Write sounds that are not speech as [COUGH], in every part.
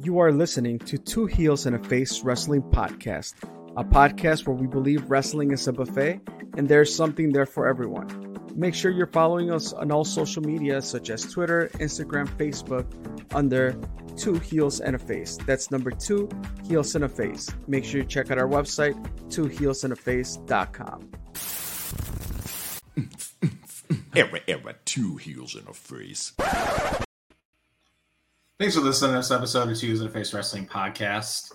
You are listening to Two Heels and a Face Wrestling Podcast, a podcast where we believe wrestling is a buffet and there's something there for everyone. Make sure you're following us on all social media such as Twitter, Instagram, Facebook under Two Heels and a Face. That's number two, Heels and a Face. Make sure you check out our website, twoheelsandaface.com. Era, era, two heels and a face. Thanks for listening to this episode of Two Heels and a Face Wrestling Podcast.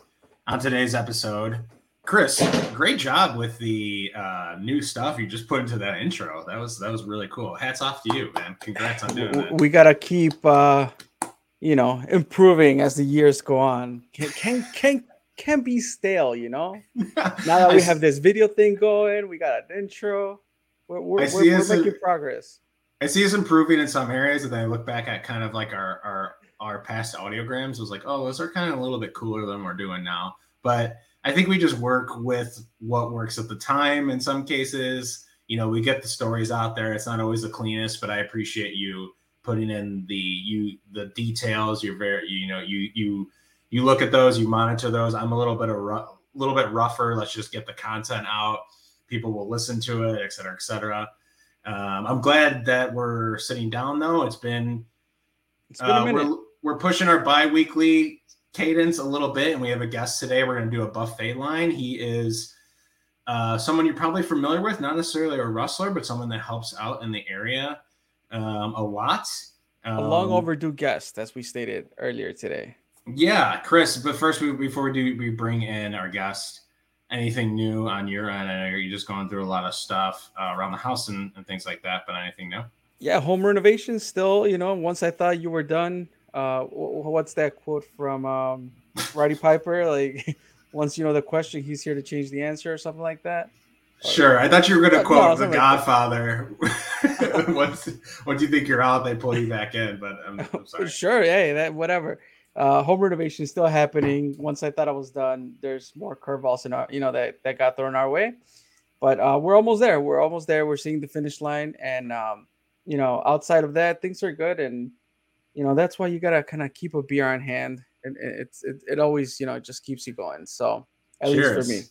On today's episode, Chris, great job with the uh, new stuff you just put into that intro. That was that was really cool. Hats off to you, man. Congrats on doing that. We gotta keep, uh, you know, improving as the years go on. Can can can can be stale, you know. [LAUGHS] Now that we have this video thing going, we got an intro. We're we're, I see we're, we're in- making progress. I see us improving in some areas, and then I look back at kind of like our our our past audiograms. Was like, oh, those are kind of a little bit cooler than we're doing now. But I think we just work with what works at the time. In some cases, you know, we get the stories out there. It's not always the cleanest, but I appreciate you putting in the you the details. You're very you know you you you look at those, you monitor those. I'm a little bit a little bit rougher. Let's just get the content out. People will listen to it, et cetera, et cetera. Um, I'm glad that we're sitting down though. It's been, It's been a uh, minute. We're pushing our bi-weekly cadence a little bit, and we have a guest today. We're going to do a buffet line. He is uh, someone you're probably familiar with, not necessarily a wrestler, but someone that helps out in the area um, a lot. a long Um, overdue guest, as we stated earlier today. Yeah, Chris. But first, we, before we do, we bring in our guest. Anything new on your end? I know you're just going through a lot of stuff uh, around the house and, and things like that. But anything new? Yeah, home renovations still. You know, once I thought you were done. Uh, wh- wh- what's that quote from um, Roddy Piper? Like, [LAUGHS] once you know the question, he's here to change the answer, or something like that. Sure. I thought you were going to No, quote The something like. Godfather. [LAUGHS] [LAUGHS] once, once you think you're out, they pull you back in. But I'm, I'm sorry. Sure, hey, that whatever. Uh, home renovation is still happening. Once I thought I was done, there's more curveballs in our, you know, that that got thrown our way. But uh, we're almost there. We're almost there. We're seeing the finish line, and um, you know, outside of that, things are good. And you know, that's why you gotta kind of keep a beer on hand, and it's it, it always, you know, it just keeps you going. So at Cheers. least for me.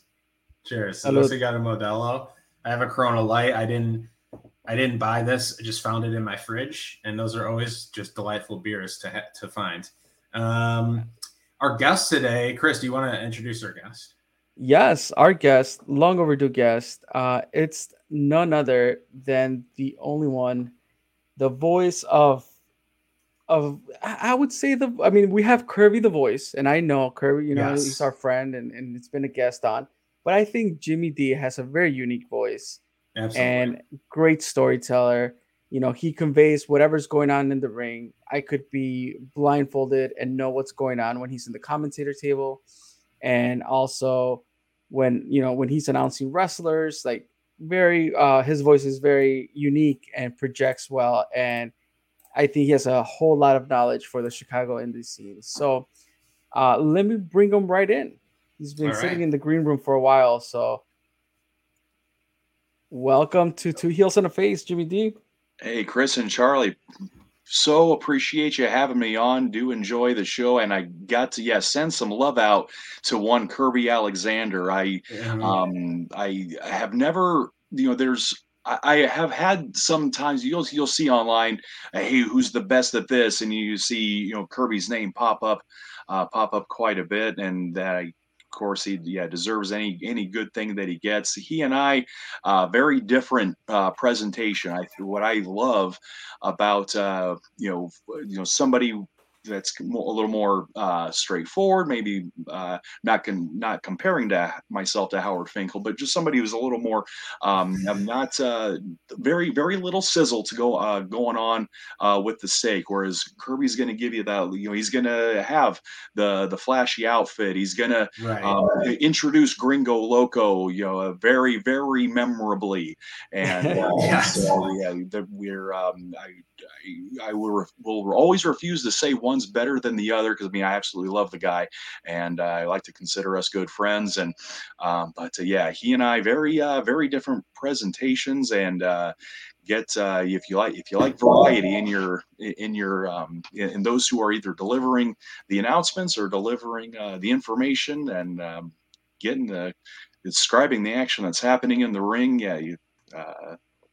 Cheers. So Hello. Lucy got a Modelo. I have a Corona Light. I didn't. I didn't buy this. I just found it in my fridge, and those are always just delightful beers to ha- to find. Um, our guest today, Chris. Do you want to introduce our guest? Yes, our guest, long overdue guest. Uh, it's none other than the only one, the voice of, of I would say the. I mean, we have Kirby the voice, and I know Kirby. You know, Yes. he's our friend, and and it's been a guest on. But I think Jimmy D has a very unique voice Absolutely. and great storyteller. You know, he conveys whatever's going on in the ring. I could be blindfolded and know what's going on when he's in the commentator table, and also when you know when he's announcing wrestlers. Like very, uh, his voice is very unique and projects well, and I think he has a whole lot of knowledge for the Chicago indie scene. So, uh, let me bring him right in. He's been All sitting right. in the green room for a while, so Welcome to Two Heels and a Face, Jimmy D. Hey, Chris and Charlie. So appreciate you having me on. Do enjoy the show, and I got to yeah send some love out to one Kirby Alexander. I Um, um I have never you know there's I, have had sometimes you'll you'll see online uh, hey who's the best at this? And you see you know Kirby's name pop up uh, pop up quite a bit. And that of course he yeah deserves any any good thing that he gets. He and I uh, very different uh, presentation. I what I love about uh, you know you know somebody that's mo- a little more uh, straightforward, maybe uh, not con- not comparing to myself to Howard Finkel, but just somebody who's a little more um, not uh, very very little sizzle to go uh, going on uh, with the steak. Whereas Kirby's going to give you that you know he's going to have the the flashy outfit. He's going to right. um, introduce Gringo Loco, you know, uh, very, very memorably, and uh, [LAUGHS] Yes. so, yeah, the, we're um, I, I, will, will always refuse to say one's better than the other because I mean I absolutely love the guy, and uh, I like to consider us good friends, and um, but uh, yeah, he and I very, uh, very different presentations, and uh, get uh, if you like if you like variety in your in your um, in those who are either delivering the announcements or delivering uh, the information and um, getting the describing the action that's happening in the ring. Yeah, you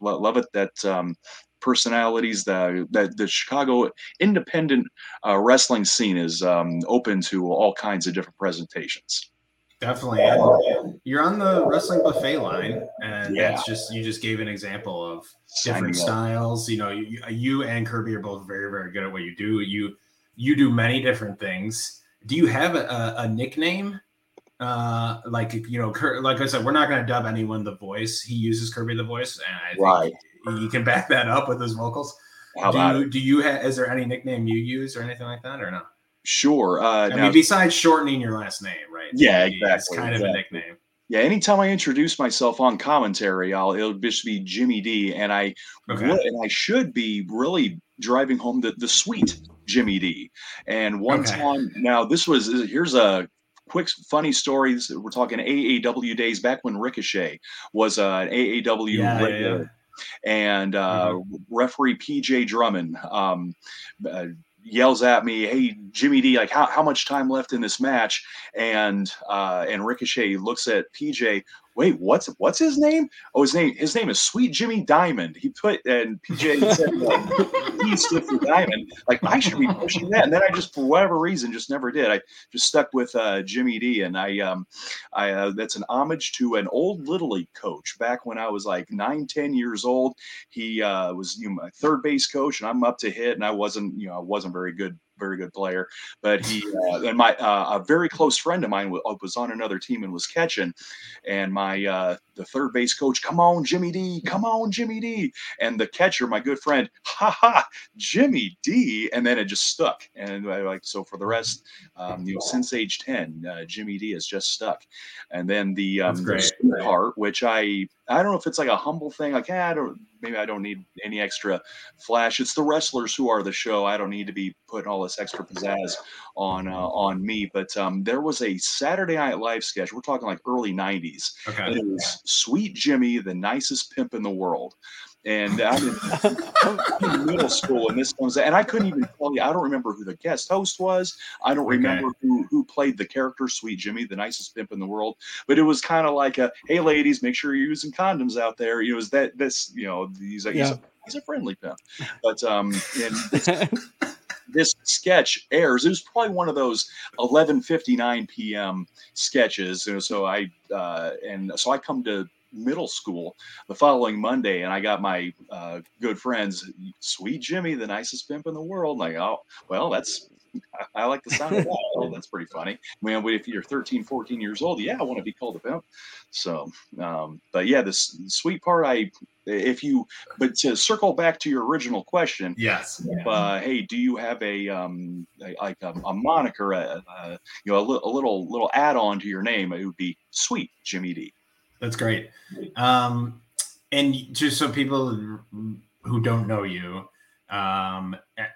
love it that um, personalities that that the Chicago independent uh, wrestling scene is um, open to all kinds of different presentations. Definitely. And you're on the wrestling buffet line, and Yeah. that's just you just gave an example of different styles. You know, you, you and Kirby are both very, very good at what you do. You you do many different things. Do you have a, a, nickname? Uh, like you know, like I said, we're not going to dub anyone the voice. He uses Kirby the voice, and I think Right. He can back that up with his vocals. How do about you it? do you have? Is there any nickname you use or anything like that, or not? Sure. Uh, I now, mean, besides shortening your last name, right? Yeah, It's exactly, kind of a nickname. yeah. Anytime I introduce myself on commentary, I'll it'll just be Jimmy D, and I Okay. would- and I should be really driving home the the sweet Jimmy D. And one Okay. time, now this was here's a quick funny story. We're talking AAW days back when Ricochet was uh, an AAW Yeah, yeah, regular. And uh, referee PJ Drummond um, uh, yells at me, "Hey Jimmy D, like how, how much time left in this match?" And uh, and Ricochet looks at PJ. Wait, what's what's his name? Oh, his name his name is Sweet Jimmy Diamond. He put and PJ said like, he stood for Diamond. Like I should be pushing that, and then I just for whatever reason just never did. I just stuck with uh, Jimmy D, and I um I uh, that's an homage to an old little league coach back when I was like nine ten years old. He uh, was you know, my third base coach, and I'm up to hit, and I wasn't you know I wasn't very good very good player, but he uh, and my uh, a very close friend of mine was, was on another team and was catching, and my uh, the third base coach, come on Jimmy D, come on Jimmy D, and the catcher, my good friend, ha ha, Jimmy D, and then it just stuck, and I like so for the rest, um, you know, since age ten, uh, Jimmy D has just stuck, and then the um, the part, which I I don't know if it's like a humble thing, like eh, I don't maybe I don't need any extra flash. It's the wrestlers who are the show. I don't need to be putting all this extra pizzazz on uh, on me. But um, there was a Saturday Night Live sketch. We're talking like early '90s, Okay. it was Sweet Jimmy, the nicest pimp in the world. And I'm in, middle school, and this comes, and I couldn't even tell you. I don't remember who the guest host was. I don't Okay. remember who who played the character Sweet Jimmy, the nicest pimp in the world. But it was kind of like a, "Hey, ladies, make sure you're using condoms out there." You know, is that this? You know, he's a, he's, Yeah. a, he's a friendly pimp. But um, and this, [LAUGHS] this sketch airs. It was probably one of those 11:59 p.m. sketches. You know, so I uh, and so I come to middle school the following Monday, and I got my uh, good friends, Sweet Jimmy, the nicest pimp in the world. Like, oh, well, that's I like the sound of that. [LAUGHS] Oh, that's pretty funny. Man, if you're 13, 14 years old, yeah, I want to be called a pimp. So, um, but yeah, this sweet part, I, if you, but to circle back to your original question, Yes. uh, hey, do you have a um a- like a, a moniker, a, a, you know, a, li- a little little add-on to your name? It would be Sweet Jimmy D. That's great. Um, and just so people who don't know you, um,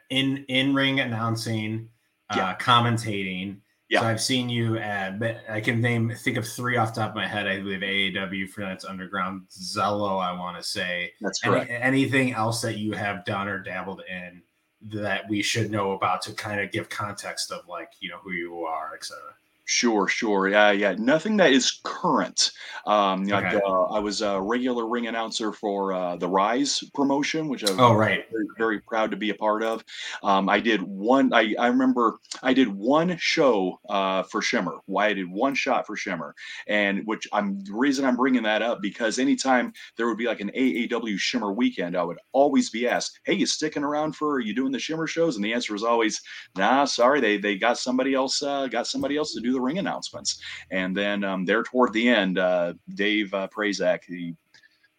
in in ring announcing, uh, Yeah. commentating. Yeah. So I've seen you at. I can name think of three off the top of my head. I believe AAW Freelance Underground, Zelo. I want to say. That's Any, correct. anything else that you have done or dabbled in that we should know about to kind of give context of like you know who you are, etc. Sure, sure. Yeah, yeah. Nothing that is current. Um, like, Okay. uh, I was a regular ring announcer for uh, the Rise promotion, which I was Oh right. very, very proud to be a part of. Um, I did one. I, I remember I did one show uh, for Shimmer. Why I did one shot for Shimmer, and which I'm the reason I'm bringing that up because anytime there would be like an AAW Shimmer weekend, I would always be asked, "Hey, you sticking around for? Are you doing the Shimmer shows?" And the answer was always, "Nah, sorry, they they got somebody else uh, got somebody else to do the ring announcements." And then um, there toward the end, uh, Dave uh, Prazak, he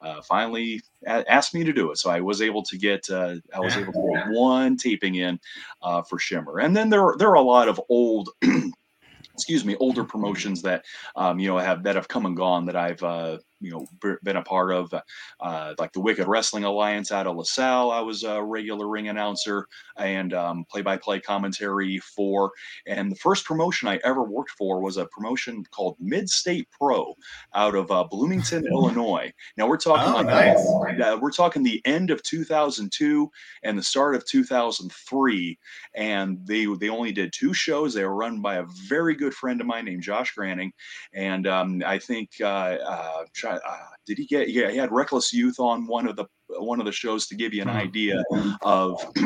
uh, finally a- asked me to do it. So I was able to get uh, I was able to get [LAUGHS] one taping in uh, for Shimmer, and then there there are a lot of old. [CLEARS THROAT] excuse me older promotions that um, you know have that have come and gone that i've uh, you know b- been a part of, uh, like the Wicked Wrestling Alliance out of LaSalle. I was a regular ring announcer and um, play-by-play commentary for. And the first promotion I ever worked for was a promotion called Mid State Pro out of uh, Bloomington, [LAUGHS] Illinois. Now we're talking Oh, like nice. uh, we're talking the end of 2002 and the start of 2003 and they they only did two shows they were run by a very good friend of mine named josh granning and um, i think uh, uh, did he get yeah he had reckless youth on one of the one of the shows to give you an Mhm. idea of [CLEARS THROAT] i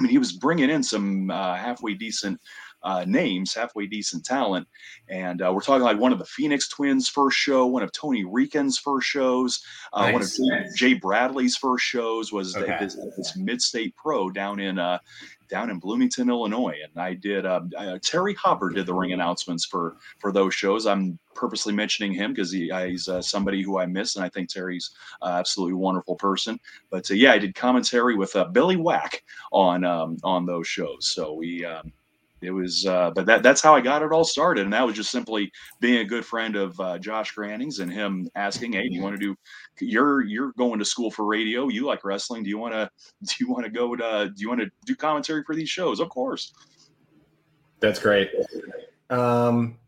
mean he was bringing in some uh, halfway decent uh, names, halfway decent talent. And uh, we're talking like one of the Phoenix Twins' first show, one of Tony Rican's first shows, uh, one of Jay. Jay Bradley's first shows was Okay. this, this mid-state pro down in uh, down in Bloomington, Illinois. And I did uh, uh, Terry Hopper did the ring announcements for for those shows. I'm purposely mentioning him because he, uh, he's uh, somebody who I miss, and I think Terry's uh, absolutely wonderful person. But uh, yeah, I did commentary with Billy Whack on um, on those shows. So we. Um, it was, uh, but that, that's how I got it all started. And that was just simply being a good friend of uh, Josh Granning's and him asking, Hey, do you want to do, you're, you're going to school for radio. You like wrestling. Do you want to, [LAUGHS] do you want to go to, do you want to do commentary for these shows? Of course. That's great. Um,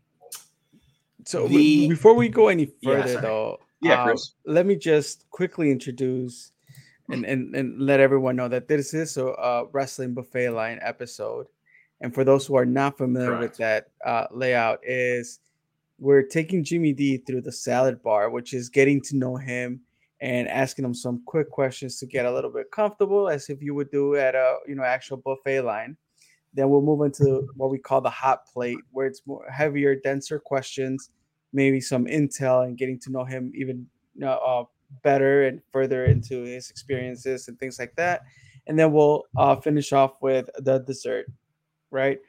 So The- before we go any further, sorry. though, Yeah, um, Chris. let me just quickly introduce and, and and let everyone know that this is a uh, wrestling buffet line episode. And for those who are not familiar with that uh, layout, is we're taking Jimmy D through the salad bar, which is getting to know him and asking him some quick questions to get a little bit comfortable, as if you would do at a you know actual buffet line. Then we'll move into [LAUGHS] what we call the hot plate, where it's more heavier, denser questions, maybe some intel, and getting to know him even uh, better and further into his experiences and things like that. And then we'll uh, finish off with the dessert, right?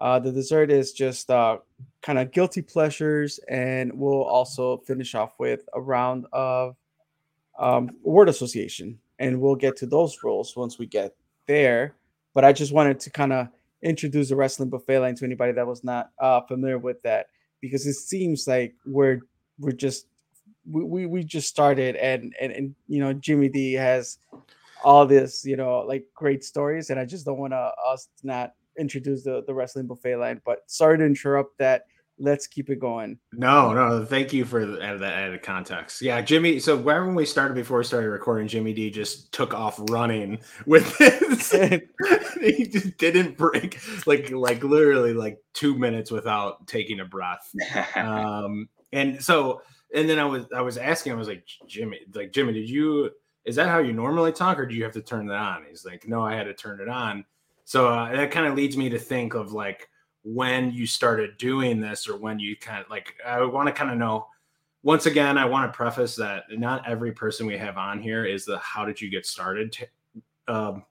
Uh, the dessert is just uh, kind of guilty pleasures, and we'll also finish off with a round of um, word association, and we'll get to those rules once we get there. But I just wanted to kind of introduce the wrestling buffet line to anybody that was not uh, familiar with that, because it seems like we're we're just we, we, we just started, and, and and you know Jimmy D has all this you know like great stories, and I just don't want to us not introduce the the wrestling buffet line. But sorry to interrupt that. Let's keep it going. no, no, thank you for that added context. Yeah, Jimmy. So right when we started, before we started recording, Jimmy D just took off running with this. [LAUGHS] he just didn't break like like literally like two minutes without taking a breath. [LAUGHS] um and so and then i was i was asking i was like jimmy like jimmy did you is that how you normally talk or do you have to turn that on he's like no i had to turn it on so uh, that kind of leads me to think of like when you started doing this or when you kind of like i want to kind of know once again i want to preface that not every person we have on here is the how did you get started t- um,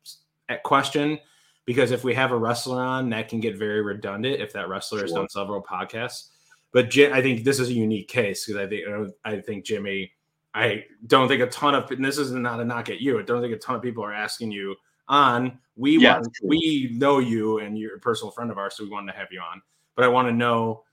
at question because if we have a wrestler on that can get very redundant if that wrestler has done several podcasts but I think this is a unique case because I think uh, I think Jimmy, I don't think a ton of and this is not a knock at you. I don't think a ton of people are asking you on. We Yeah, want, we know you and you're a personal friend of ours, so we wanted to have you on. But I want to know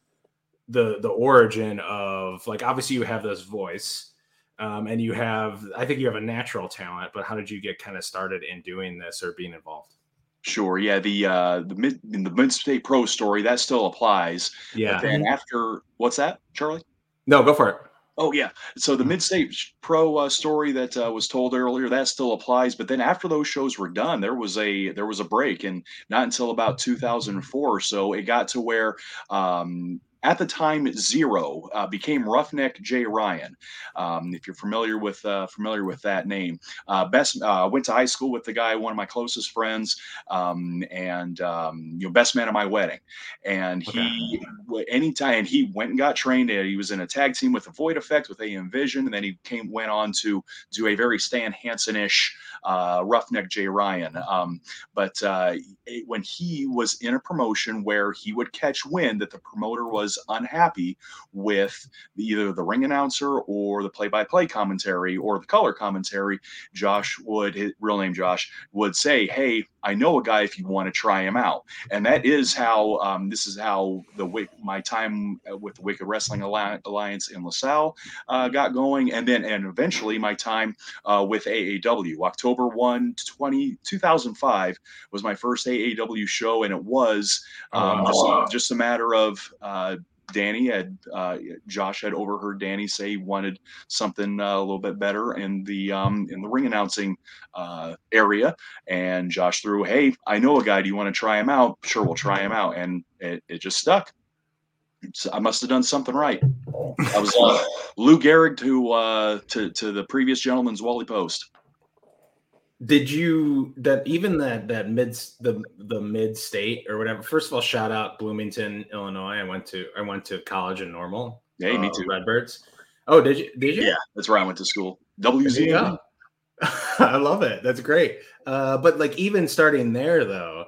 the the origin of like obviously you have this voice. Um, and you have, I think you have a natural talent, but how did you get kind of started in doing this or being involved? Sure. Yeah. The uh, the mid the mid state pro story that still applies. Yeah. But then after what's that, Charlie? No, go for it. Oh yeah. So the mid state pro uh, story that uh, was told earlier that still applies. But then after those shows were done, there was a there was a break, and not until about 2004 or so it got to where. Um, at the time, Zero uh, became Roughneck Jay Ryan. Um, if you're familiar with uh, familiar with that name, uh, best uh, went to high school with the guy, one of my closest friends, um, and um, you know, best man at my wedding. And he, anytime, and he went and got trained. He was in a tag team with the Void Effect with AM Vision, and then he came went on to do a very Stan Hansen-ish uh, Roughneck Jay Ryan. Um, but uh, it- when he was in a promotion where he would catch wind that the promoter was unhappy with either the ring announcer or the play-by-play commentary or the color commentary, Josh would, his real name Josh, would say, "Hey, I know a guy if you want to try him out. And that is how um, this is how the my time with the Wicked Wrestling Alliance in LaSalle uh, got going, and then and eventually my time uh, with AAW. October 1, 20, 2005 was my first AAW show, and it was um, oh. just, just, a matter of uh, Danny had uh, Josh had overheard Danny say he wanted something uh, a little bit better in the um, in the ring announcing uh, area, and Josh threw, "Hey, I know a guy. Do you want to try him out? Sure, we'll try him out." And it, it just stuck. So I must have done something right. I was uh, Lou Gehrig to uh, to to the previous gentleman's Wally Post did you that even that that mid the the mid state or whatever first of all shout out bloomington illinois. I went to i went to college in normal yeah uh, me too. Redbirds. Oh did you did you? Yeah that's where i went to school. Wz [LAUGHS] i love it. That's great. Uh but like even starting there though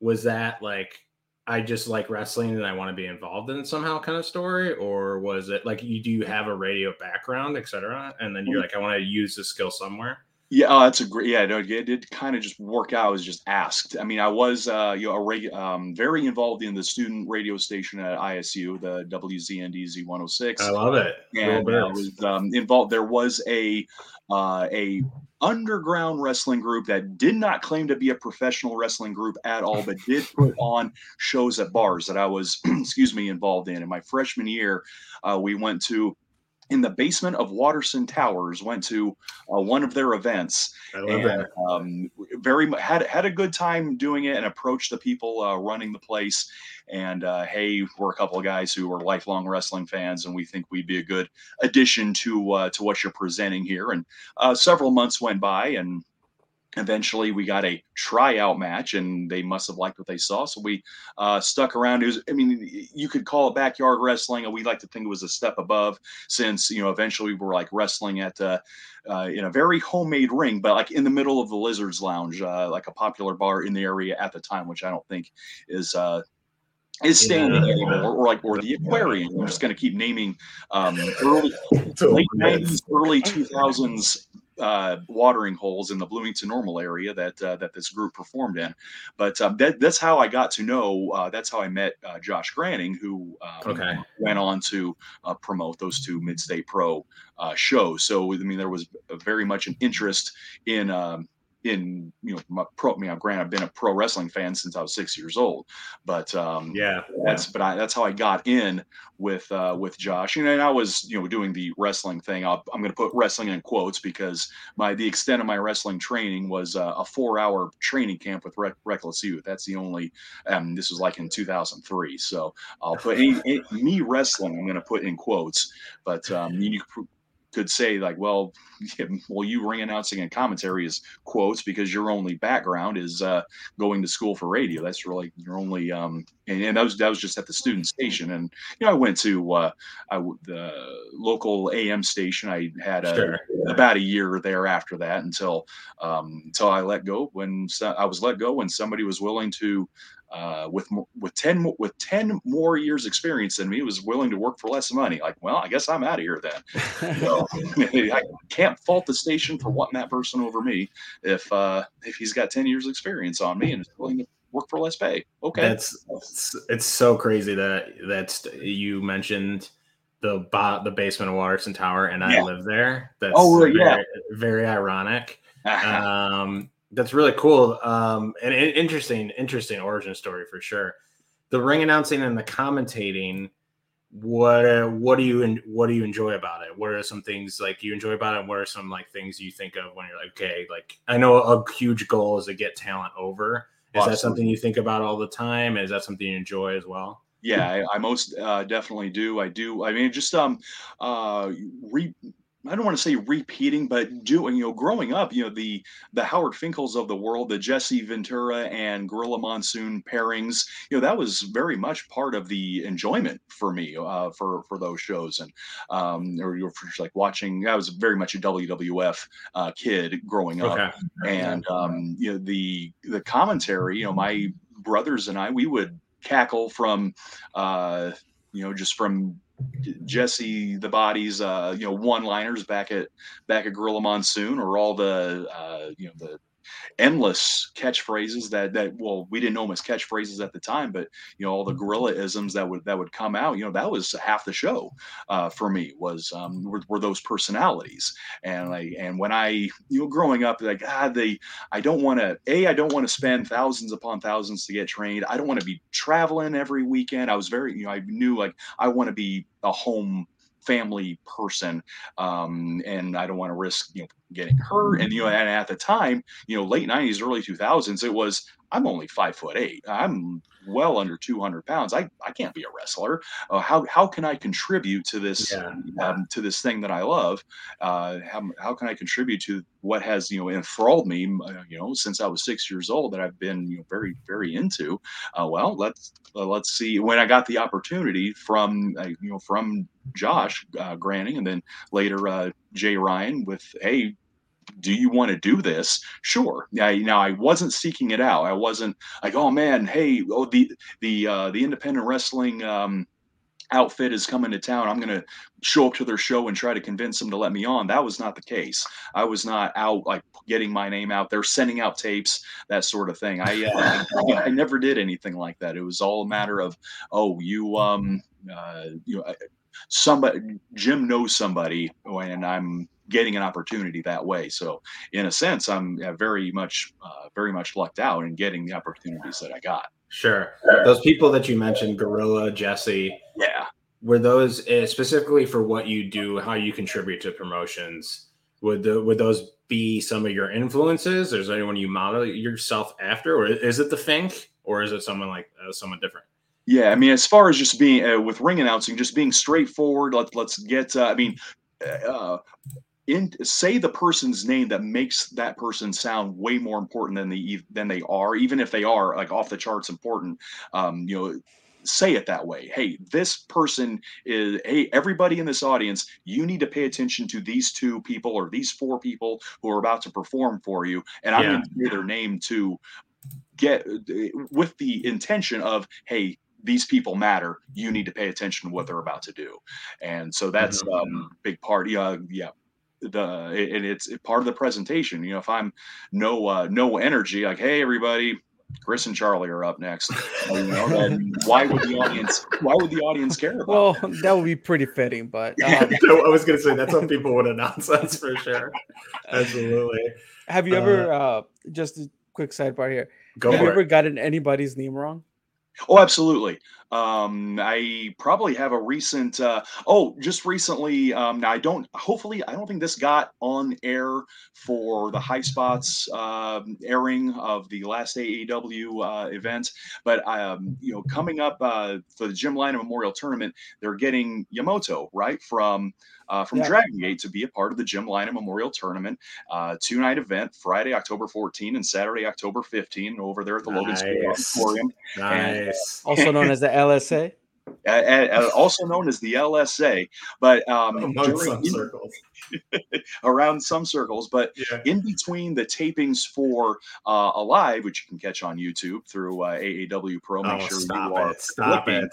was that like i just like wrestling and i want to be involved in somehow kind of story? Or was it like you do you have a radio background etc and then you're mm-hmm. like i want to use this skill somewhere yeah, oh, that's a great. Yeah, no, it did kind of just work out. I was just asked. I mean, I was, uh, you know, a reg, um, very involved in the student radio station at ISU, the WZND Z106. I love it. And I was um, involved. There was a uh, a underground wrestling group that did not claim to be a professional wrestling group at all, but did put [LAUGHS] on shows at bars that I was, [CLEARS THROAT] excuse me, involved in. In my freshman year, uh, we went to in the basement of Watterson Towers. Went to uh, one of their events. I and, um, very had had a good time doing it, and approached the people uh, running the place. And uh, hey, we're a couple of guys who are lifelong wrestling fans, and we think we'd be a good addition to uh, to what you're presenting here. And uh, several months went by, and eventually we got a tryout match and they must have liked what they saw so we uh, stuck around it was i mean you could call it backyard wrestling and we like to think it was a step above since you know eventually we were like wrestling at uh, uh, in a very homemade ring but like in the middle of the lizards lounge uh, like a popular bar in the area at the time which i don't think is uh, is standing yeah. anymore, or like or the aquarium. I'm just going to keep naming um, early [LAUGHS] late 90s, early 2000s uh, watering holes in the Bloomington Normal area that uh, that this group performed in. But um, that, that's how I got to know. Uh, that's how I met uh, Josh Granning, who um, okay. went on to uh, promote those two Mid-State Pro uh, shows. So I mean, there was very much an interest in um, in you know my pro you know granted i've been a pro wrestling fan since i was six years old but um yeah. that's yeah. but I, that's how i got in with uh with josh. And, and i was you know doing the wrestling thing. I am going to put wrestling in quotes because my the extent of my wrestling training was uh, a four hour training camp with Re- reckless youth. That's the only um this was like in 2003 so i'll put any, any, me wrestling i'm going to put in quotes but um you could say like, well, [LAUGHS] well, you ring announcing and commentary is quotes because your only background is uh, going to school for radio. That's really your only, um, and, and that was that was just at the student station. And you know, I went to uh, I, the local AM station. I had a, sure. about a year there after that until um, until I let go when I was let go when somebody was willing to uh, with with ten with ten more years experience than me was willing to work for less money. Like, well, I guess I'm out of here then. so, [LAUGHS] [LAUGHS] I can't fault the station for wanting that person over me if uh, if he's got ten years experience on me and is willing to work for less pay. Okay, that's it's, it's so crazy that that's you mentioned the bo- the basement of Watterson Tower, and I live there. That's oh, very, yeah, very ironic. [LAUGHS] um, that's really cool um, and interesting interesting origin story for sure. The ring announcing and the commentating what uh, what do you what do you enjoy about it? What are some things like you enjoy about it? What are some like things you think of when you're like okay like i know a huge goal is to get talent over. Is awesome. that something you think about all the time? Is that something you enjoy as well? Yeah i, I most uh, definitely do. I do i mean just um uh re- I don't want to say repeating, but doing, you know, growing up, you know, the the Howard Finkels of the world, the Jesse Ventura and Gorilla Monsoon pairings, you know, that was very much part of the enjoyment for me uh, for for those shows, and um, or you're like watching. I was very much a WWF uh, kid growing up, okay. and um, you know, the the commentary, you know, my brothers and I, we would cackle from, uh, you know, just from Jesse the Body's uh, you know one liners back at back at Gorilla Monsoon or all the uh, you know the endless catchphrases that that well we didn't know them as catchphrases at the time, but you know all the gorilla isms that would that would come out. You know that was half the show uh, for me was um, were, were those personalities. And I and when I you know growing up like ah they I don't want to a I don't want to spend thousands upon thousands to get trained. I don't want to be traveling every weekend. I was very you know I knew like I want to be a home family person um, and i don't want to risk you know getting hurt and you know and at the time you know late 90s early 2000s it was i'm only five foot eight. I'm well under 200 pounds i, I can't be a wrestler. Uh, how, how can i contribute to this Yeah. um, to this thing that i love? Uh, how, how can i contribute to what has you know enthralled me uh, you know since i was six years old that i've been you know very very into? Uh, well let's uh, let's see when i got the opportunity from uh, you know from josh uh, granning and then later uh, jay ryan with hey do you want to do this? Sure. Now i wasn't seeking it out. I wasn't like oh man hey oh the the uh the independent wrestling um outfit is coming to town. I'm gonna show up to their show and try to convince them to let me on. That was not the case. I was not out like getting my name out there sending out tapes that sort of thing. I uh, I, [LAUGHS] I never did anything like that. It was all a matter of oh you um uh you know I- somebody jim knows somebody and i'm getting an opportunity that way so in a sense i'm uh, very much uh, very much lucked out in getting the opportunities that i got Sure. Those people that you mentioned, Gorilla, Jesse, yeah were those uh, specifically for what you do, how you contribute to promotions? Would the would those be some of your influences? Is there anyone you model yourself after, or is it the Fink, or is it someone like uh, someone different? Yeah, I mean, as far as just being uh, with ring announcing, just being straightforward. Let's let's get. Uh, I mean, uh, in say the person's name that makes that person sound way more important than the than they are, even if they are like off the charts important. Um, you know, say it that way. Hey, this person is. Hey, everybody in this audience, you need to pay attention to these two people or these four people who are about to perform for you, and I'm going to say their name to get with the intention of hey these people matter you need to pay attention to what they're about to do and so that's Mhm. um big part yeah yeah the and it's part of the presentation you know if i'm no uh no energy like hey everybody chris and charlie are up next [LAUGHS] you know, then why would the audience why would the audience care about Well, that? that would be pretty fitting, but [LAUGHS] um, So I was gonna say that's what people would announce. That's for sure. Absolutely. have you ever uh, just a quick sidebar here? Go have you for ever gotten anybody's name wrong? Oh, absolutely. Um, I probably have a recent. Uh, oh, just recently. Um, now I don't. Hopefully, I don't think this got on air for the High Spots um, airing of the last AAW uh, event. But um, you know, coming up uh, for the Jim Lynam Memorial Tournament, they're getting Yamato right from uh, from Yeah. Dragon Gate to be a part of the Jim Lynam Memorial Tournament. Uh, two night event, Friday, October 14 and Saturday, October 15, over there at the Logan Square Nice. Auditorium Nice. Also known as the LSA. Uh, uh, also known as the LSA, but um, Among during- some in- circles. [LAUGHS] around some circles. But Yeah. in between the tapings for uh, Alive, which you can catch on YouTube through uh, AAW Pro, make Oh, sure you are it. Stop looking-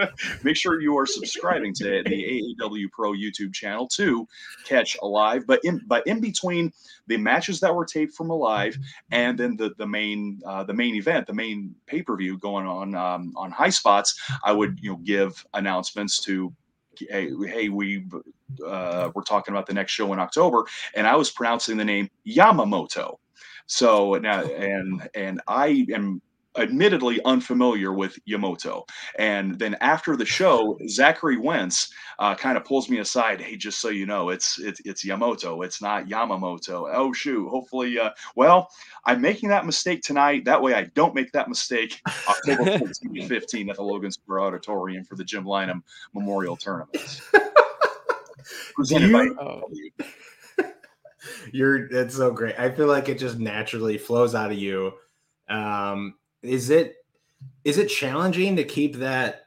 it. [LAUGHS] [LAUGHS] make sure you are subscribing to the AAW Pro YouTube channel to catch Alive. But in but in between the matches that were taped from Alive and then the the main uh, the main event, the main pay per view going on um, on High Spots, I would you know give announcements to. Hey, hey, we uh, we're talking about the next show in October, and I was pronouncing the name Yamamoto. So now, and and I am admittedly unfamiliar with Yamato. And then after the show, Zachary Wentz uh, kind of pulls me aside. Hey, just so you know, it's it's it's Yamato. It's not Yamamoto. Oh shoot. Hopefully, uh, well, I'm making that mistake tonight. That way, I don't make that mistake [LAUGHS] October 14 15 at the Logan Square Auditorium for the Jim Lynam Memorial Tournament. [LAUGHS] Presented by you- Oh. You're that's so great. I feel like it just naturally flows out of you. Um, is it is it challenging to keep that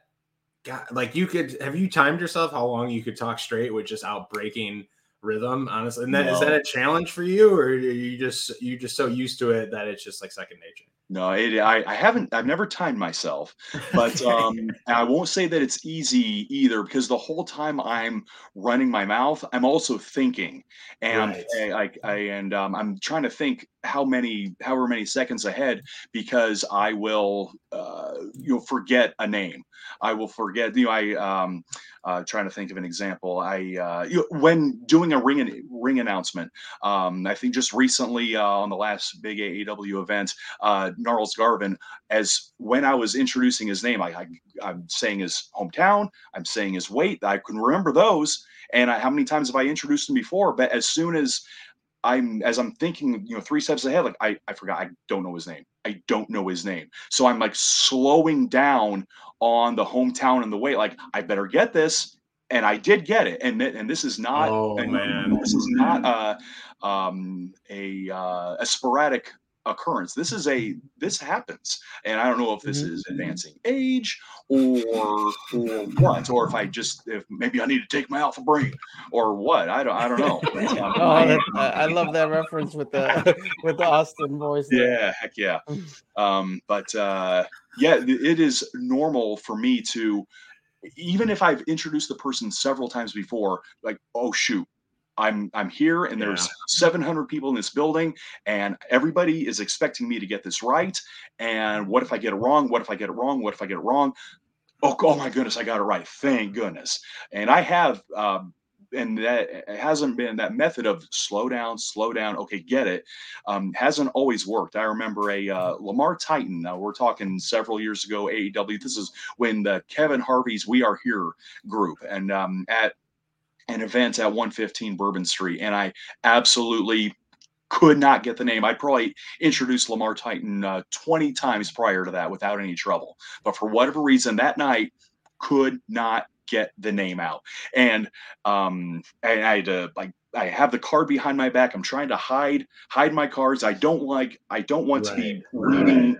God, like you could have you timed yourself how long you could talk straight with just outbreaking rhythm, honestly? And then is that a challenge for you, or are you just you just so used to it that it's just like second nature? No, it, I, I haven't. I've never timed myself, but [LAUGHS] um, I won't say that it's easy either because the whole time I'm running my mouth, I'm also thinking, and Right. I'm I, I and um, I'm trying to think how many, however many seconds ahead, because I will, uh, you know, forget a name. I will forget. You know, I um, uh, trying to think of an example. I uh, you know, when doing a ring ring announcement, um, I think just recently uh, on the last big AAW event uh, Gnarls Garvin as when I was introducing his name. I, I am saying his hometown. I'm saying his weight. I can remember those. And I, how many times have I introduced him before? But as soon as I'm as I'm thinking, you know, three steps ahead, like I I forgot. I don't know his name. I don't know his name. So I'm like slowing down on the hometown and the weight. Like I better get this. And I did get it, and th- and this is not. Oh, and man. this is not uh, um, a uh, a sporadic occurrence. This is a this happens, and I don't know if this Mhm. is advancing age or or what, or if I just if maybe I need to take my alpha brain or what. I don't I don't know. [LAUGHS] Oh, I- that, I I love that reference with the [LAUGHS] [LAUGHS] with the Austin voice. there. yeah, heck yeah. Um, but uh, yeah, it is normal for me to, even if I've introduced the person several times before, like, oh shoot, I'm I'm here and there's Yeah. 700 people in this building and everybody is expecting me to get this right. And what if I get it wrong? What if I get it wrong? What if I get it wrong? Oh, oh my goodness, I got it right. Thank goodness. And I have um, and that it hasn't been that method of slow down, slow down. Okay, get it. Um, hasn't always worked. I remember a uh, Lamar Titan. Uh, we're talking several years ago. AEW. This is when the Kevin Harvey's "We Are Here" group, and um, at an event at 115 Bourbon Street, and I absolutely could not get the name. I probably introduced Lamar Titan uh, 20 times prior to that without any trouble, but for whatever reason that night could not get the name out. And um, and I had to like I have the card behind my back. I'm trying to hide hide my cards. I don't like I don't want to be reading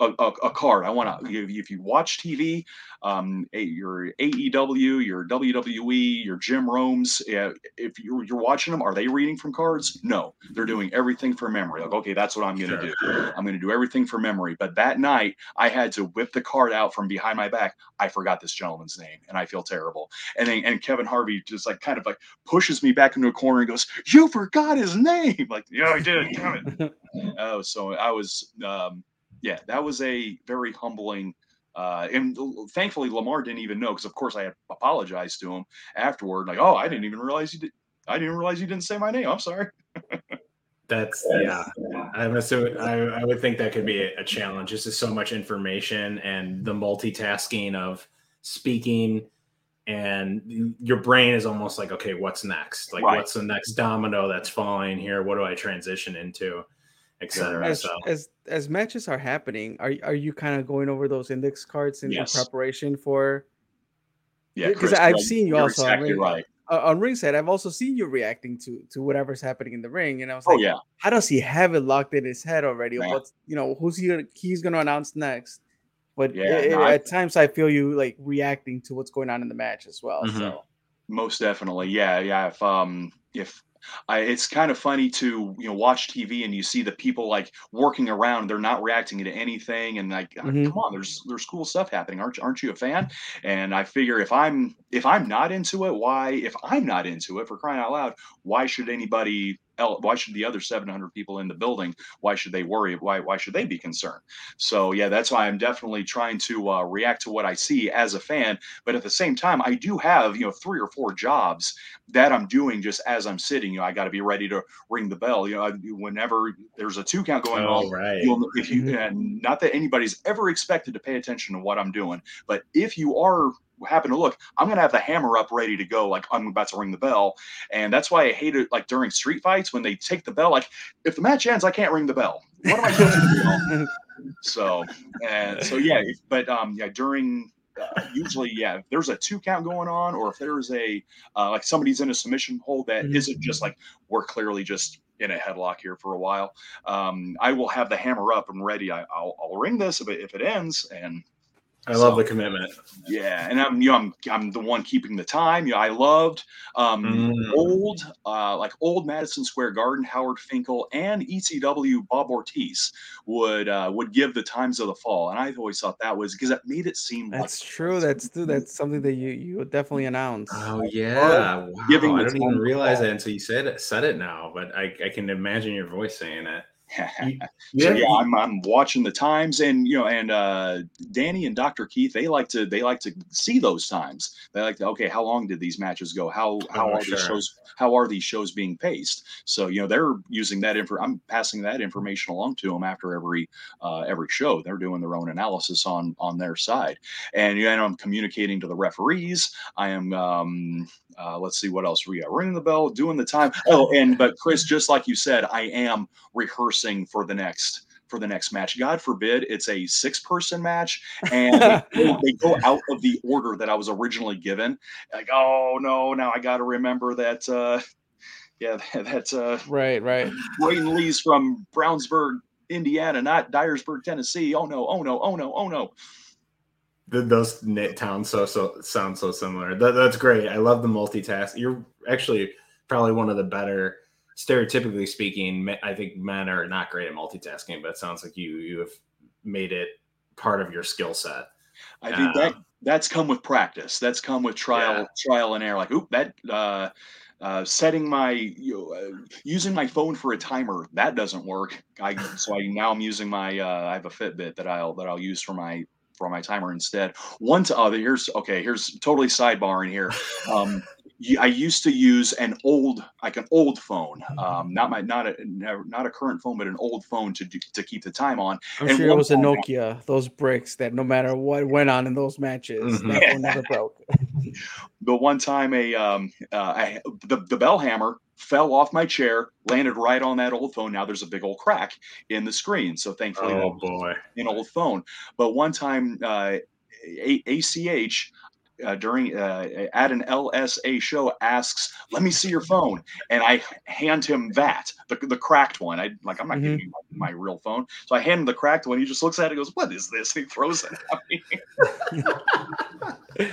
a, a, a card. I want to if, if you watch TV, um, your AEW, your WWE, your Jim Rome's. Uh, if you're, you're watching them, are they reading from cards? No, they're doing everything from memory. Like, okay, that's what I'm going to do. I'm going to do everything from memory. But that night, I had to whip the card out from behind my back. I forgot this gentleman's name, and I feel terrible. And then and Kevin Harvey just like kind of like pushes me back into a corner and goes, "You forgot his name." Like, yeah, I did. Damn it. [LAUGHS] Oh, so I was. Um, yeah, that was a very humbling. Uh, and thankfully, Lamar didn't even know because, of course, I had apologized to him afterward. Like, oh, I didn't even realize you did. I didn't realize you didn't say my name. I'm sorry. That's yeah. I'm assuming I, I would think that could be a, a challenge. Just is so much information and the multitasking of speaking and your brain is almost like, okay, what's next? Like Right. what's the next domino that's falling here? What do I transition into? Etc. As, So as as matches are happening, are are you kind of going over those index cards in, in preparation for Yeah, Because I've seen you you're also on Ring- right. uh, on ringside? I've also seen you reacting to to whatever's happening in the ring, and I was Oh like, yeah, how does he have it locked in his head already? Yeah. What's you know who's he gonna, he's going to announce next? But Yeah, i- no, i- I- at times I feel you like reacting to what's going on in the match as well. Mhm. So most definitely. Yeah, yeah. If um, if I, it's kind of funny to you know watch TV and you see the people like working around, they're not reacting to anything, and like, Mhm. come on, there's there's cool stuff happening, aren't aren't you a fan? And I figure if I'm if I'm not into it, why? If I'm not into it, for crying out loud, why should anybody? Else Why should the other 700 people in the building? Why should they worry? Why why should they be concerned? So yeah, that's why I'm definitely trying to uh, react to what I see as a fan. But at the same time, I do have you know three or four jobs that I'm doing just as I'm sitting. You know, I got to be ready to ring the bell. You know, I- whenever there's a two count going on, right. you'll if you Mhm. and not that anybody's ever expected to pay attention to what I'm doing, but if you are happen to look, I'm gonna have the hammer up ready to go, like I'm about to ring the bell. And that's why I hate it like during street fights when they take the bell, like if the match ends, I can't ring the bell. What am I supposed to do? So and so yeah, but um yeah, during uh, usually yeah, if there's a two count going on, or if there's a uh, like somebody's in a submission hold that Mhm. not just like we're clearly just in a headlock here for a while. Um, I will have the hammer up and ready. I, I'll, I'll ring this if it, if it ends, and I love So- the commitment. Yeah, and I'm you know I'm I'm the one keeping the time. You know, I loved um, Mm. old uh, like old Madison Square Garden. Howard Finkel and ECW Bob Artese would uh, would give the times of the fall, and I always thought that was because it made it seem That's like true. That's true. That's something that you you would definitely announce. Oh yeah, wow. giving I the don't even realize that until you said it. Said it now, but I, I can imagine your voice saying it. [LAUGHS] You- So yeah, yeah, I'm, I'm watching the times, and you know, and uh, Danny and Dr. Keith, they like to they like to see those times. They like to okay, how long did these matches go? How how Oh, are these shows? How are these shows being paced? So you know, they're using that info. I'm passing that information along to them after every uh, every show. They're doing their own analysis on on their side, and you know, I'm communicating to the referees. I am. Um, uh, let's see what else we got. Ringing the bell, doing the time. Oh, and but Chris, just like you said, I am rehearsing for the next for the next match. God forbid it's a six person match [LAUGHS] and they, go, they go out of the order that I was originally given. Like, oh no, now I got to remember that. Uh, yeah, [LAUGHS] that's uh, Right, right. Braden Lee's from Brownsburg, Indiana, not Dyersburg, Tennessee. Oh no, oh no, oh no, oh no. Th- those knit towns so so sound so similar. That, that's great. I love the multitask. You're actually probably one of the better, stereotypically speaking. I think men are not great at multitasking, but it sounds like you you have made it part of your skill set. I think that Um, that's come with practice. That's come with trial, Yeah. trial and error. Like, oop, that uh, uh, setting my you know, uh, using my phone for a timer that doesn't work. I so I now I'm using my uh, I have a Fitbit that I'll that I'll use for my for my timer instead. One to other here's okay. Here's totally sidebarring here. [LAUGHS] Um, I used to use an old like an old phone, um, not my not a not a current phone, but an old phone to do, to keep the time on. I'm And sure it was a Nokia, those bricks that no matter what went on in those matches, Mhm. that one never broke. [LAUGHS] the one time a um uh, I, the the bell hammer fell off my chair, landed right on that old phone. Now there's a big old crack in the screen. So thankfully, Oh boy. an old phone. But one time, uh, a- ACH. Uh, during uh, at an LSA show asks, "Let me see your phone," and I hand him that the, the cracked one. I like I'm not giving you my, my real phone, so I hand him the cracked one. He just looks at it, and goes, "What is this?" And he throws it at me. [LAUGHS]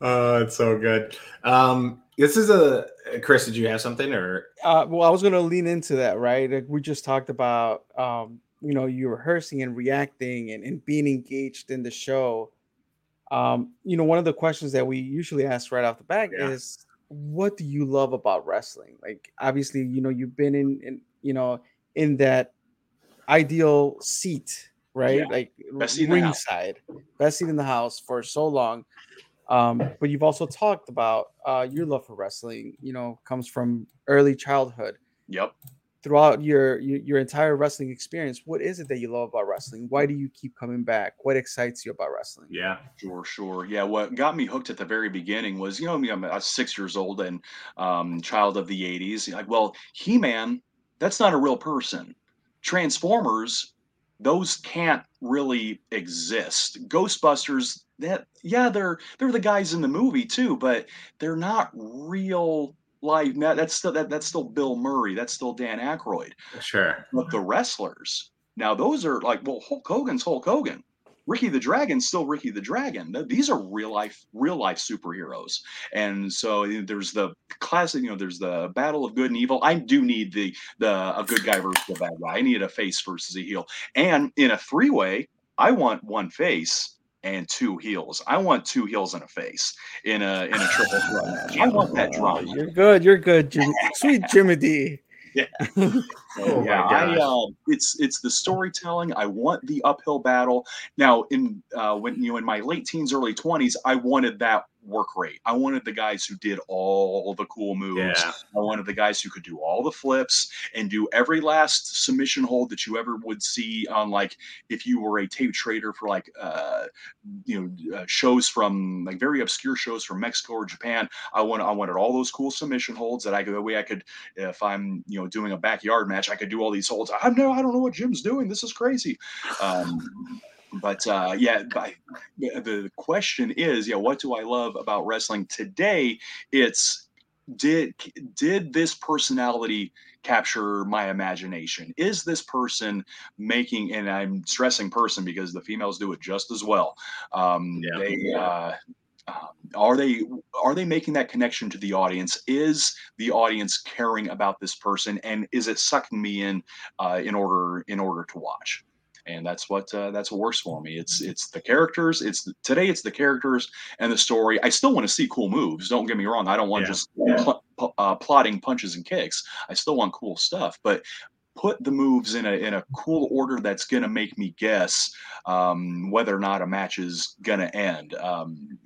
Oh, it's so good. Um, this is a Chris. Did you have something or Uh, well, I was going to lean into that, right? Like we just talked about, um, you know, you rehearsing and reacting and, and being engaged in the show. Um, you know, one of the questions that we usually ask right off the bat Yeah. is, what do you love about wrestling? Like, obviously, you know, you've been in, in you know, in that ideal seat, right? Yeah. Like Best seat in the house. ringside, best seat in the house for so long. Um, but you've also talked about uh, your love for wrestling. You know, comes from early childhood. Yep. Throughout your, your your entire wrestling experience, what is it that you love about wrestling? Why do you keep coming back? What excites you about wrestling? yeah? Sure, sure. Yeah, what got me hooked at the very beginning was, you know, me, I'm, I was six years old and um, child of the 80s. Like, well, He Man, that's not a real person. Transformers, those can't really exist. Ghostbusters, that yeah, they're they're the guys in the movie too, but they're not real life. That, that's still that, that's still Bill Murray. That's still Dan Aykroyd. Sure. But the wrestlers, now those are like, well, Hulk Hogan's Hulk Hogan. Ricky the Dragon's still Ricky the Dragon. These are real life, real life superheroes. And so there's the classic, you know, there's the battle of good and evil. I do need the the a good guy versus a bad guy. I need a face versus a heel. And in a three way, I want one face and two heels. I want two heels and a face in a in a triple threat. I want that [LAUGHS] Oh, drama. you're good. You're good, Jim. Sweet Jimmy D. [LAUGHS] Oh my yeah, I, uh, it's it's the storytelling. I want the uphill battle. Now, in uh, when you know in my late teens, early twenties, I wanted that work rate. I wanted the guys who did all the cool moves. Yeah. I wanted the guys who could do all the flips and do every last submission hold that you ever would see on like if you were a tape trader for like uh, you know uh, shows from like very obscure shows from Mexico or Japan. I want I wanted all those cool submission holds that I could the way I could if I'm you know doing a backyard match I could do all these holds. I know I don't know what Jim's doing. This is crazy. Um, but uh, yeah, but the the question is, yeah, what do I love about wrestling today? It's did did this personality capture my imagination? Is this person making and i'm stressing person because the females do it just as well. Um Yeah. they uh uh, are they are they making that connection to the audience? Is the audience caring about this person? And is it sucking me in uh, in order in order to watch and that's what uh, that's what works for me. It's it's the characters it's the, today it's the characters and the story. I still want to see cool moves don't get me wrong. I don't want Yeah. just pl- pl- uh, plotting punches and kicks. I still want cool stuff but put the moves in a in a cool order that's going to make me guess um, whether or not a match is going to end. Um,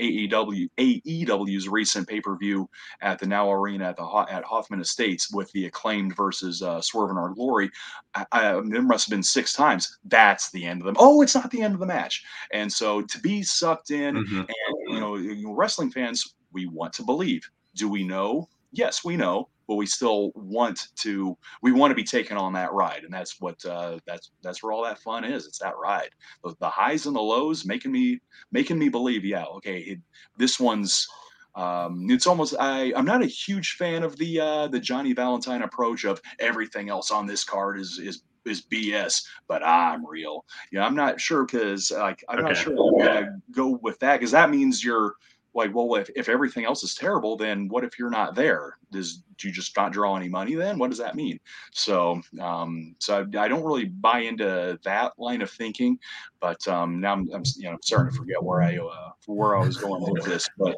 AEW AEW's recent pay per view at the Now Arena at the at Hoffman Estates with the acclaimed versus uh, Swerve and Our Glory. I, I, there must have been six times. That's the end of them. Oh, it's not the end of the match. And so to be sucked in, Mhm. and you know, wrestling fans, we want to believe. Do we know? Yes, we know, but we still want to. We want to be taken on that ride, and that's what uh, that's that's where all that fun is. It's that ride, the, the highs and the lows, making me making me believe. Yeah, okay, it, this one's. Um, it's almost I. I'm not a huge fan of the uh, the Johnny Valentine approach of everything else on this card is is is BS, but I'm real. Yeah, I'm not sure because like I'm not Okay. sure I'm gonna go with that because that means you're like, well, if, if everything else is terrible, then what if you're not there? Does do you just not draw any money then? What does that mean? So, um, so I, I don't really buy into that line of thinking, but um, now I'm, I'm you know starting to forget where I uh, where I was going with this, but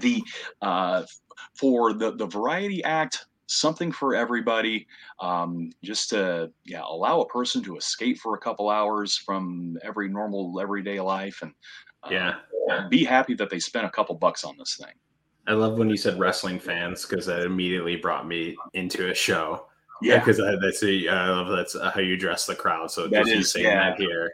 the uh, for the the variety act something for everybody um, just to yeah allow a person to escape for a couple hours from every normal everyday life and uh, Yeah. be happy that they spent a couple bucks on this thing I love when you said wrestling fans because that immediately brought me into a show. yeah because I, that's a, I love that's how you dress the crowd. So That just you saying yeah. that here,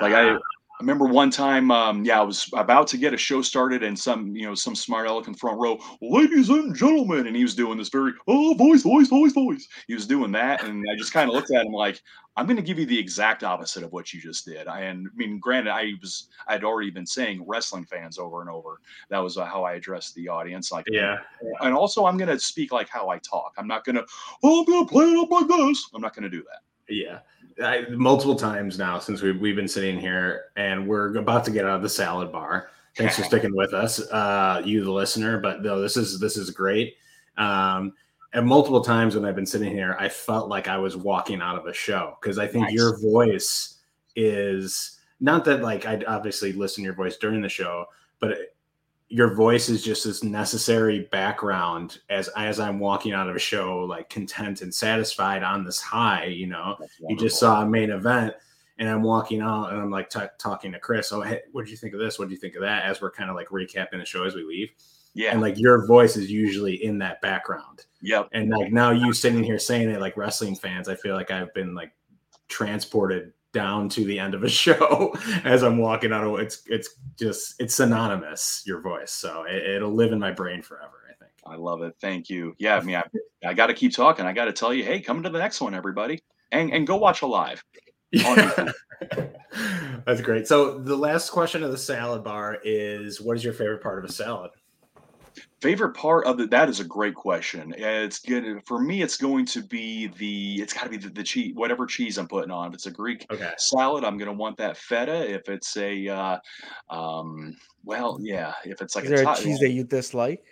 like I, uh, I remember one time, um, yeah, I was about to get a show started, and some, you know, some smart aleck in front row, ladies and gentlemen, and he was doing this very, oh, voice, voice, voice, voice. He was doing that, and I just kind of looked at him like, I'm going to give you the exact opposite of what you just did. I, and I mean, granted, I was, I'd already been saying wrestling fans over and over. That was uh, how I addressed the audience. Like, yeah, and also I'm going to speak like how I talk. I'm not going to, oh, I'm going to play it up like this. I'm not going to do that. yeah. I, multiple times now since we've, we've been sitting here and we're about to get out of the salad bar. Thanks for [LAUGHS] sticking with us, uh, you the listener. But no, this is this is great. Um, and multiple times when I've been sitting here, I felt like I was walking out of a show because I think Nice. your voice is not that like I obviously listen to your voice during the show, but it, your voice is just this necessary background as as I'm walking out of a show, like content and satisfied on this high. You know, you just saw a main event, and I'm walking out and I'm like t- talking to Chris. Oh, hey, what did you think of this? What do you think of that? As we're kind of like recapping the show as we leave, yeah, and like your voice is usually in that background. yep. And like now you sitting here saying it like wrestling fans, I feel like I've been like transported down to the end of a [LAUGHS] show as I'm walking out of it's it's just it's synonymous your voice so it, it'll live in my brain forever I think I love it. Thank you. Yeah, I mean, I, I got to keep talking. I got to tell you, hey, come to the next one, everybody, and and go watch a live. [LAUGHS] Yeah. That's great. So the last question of the salad bar is what is your favorite part of a salad? Favorite part of the that is a great question. It's good for me. It's going to be the. It's got to be the, the cheese, whatever cheese I'm putting on. If it's a Greek Okay. salad, I'm going to want that feta. If it's a, uh, um, well, yeah. If it's like Is there a cheese that you dislike?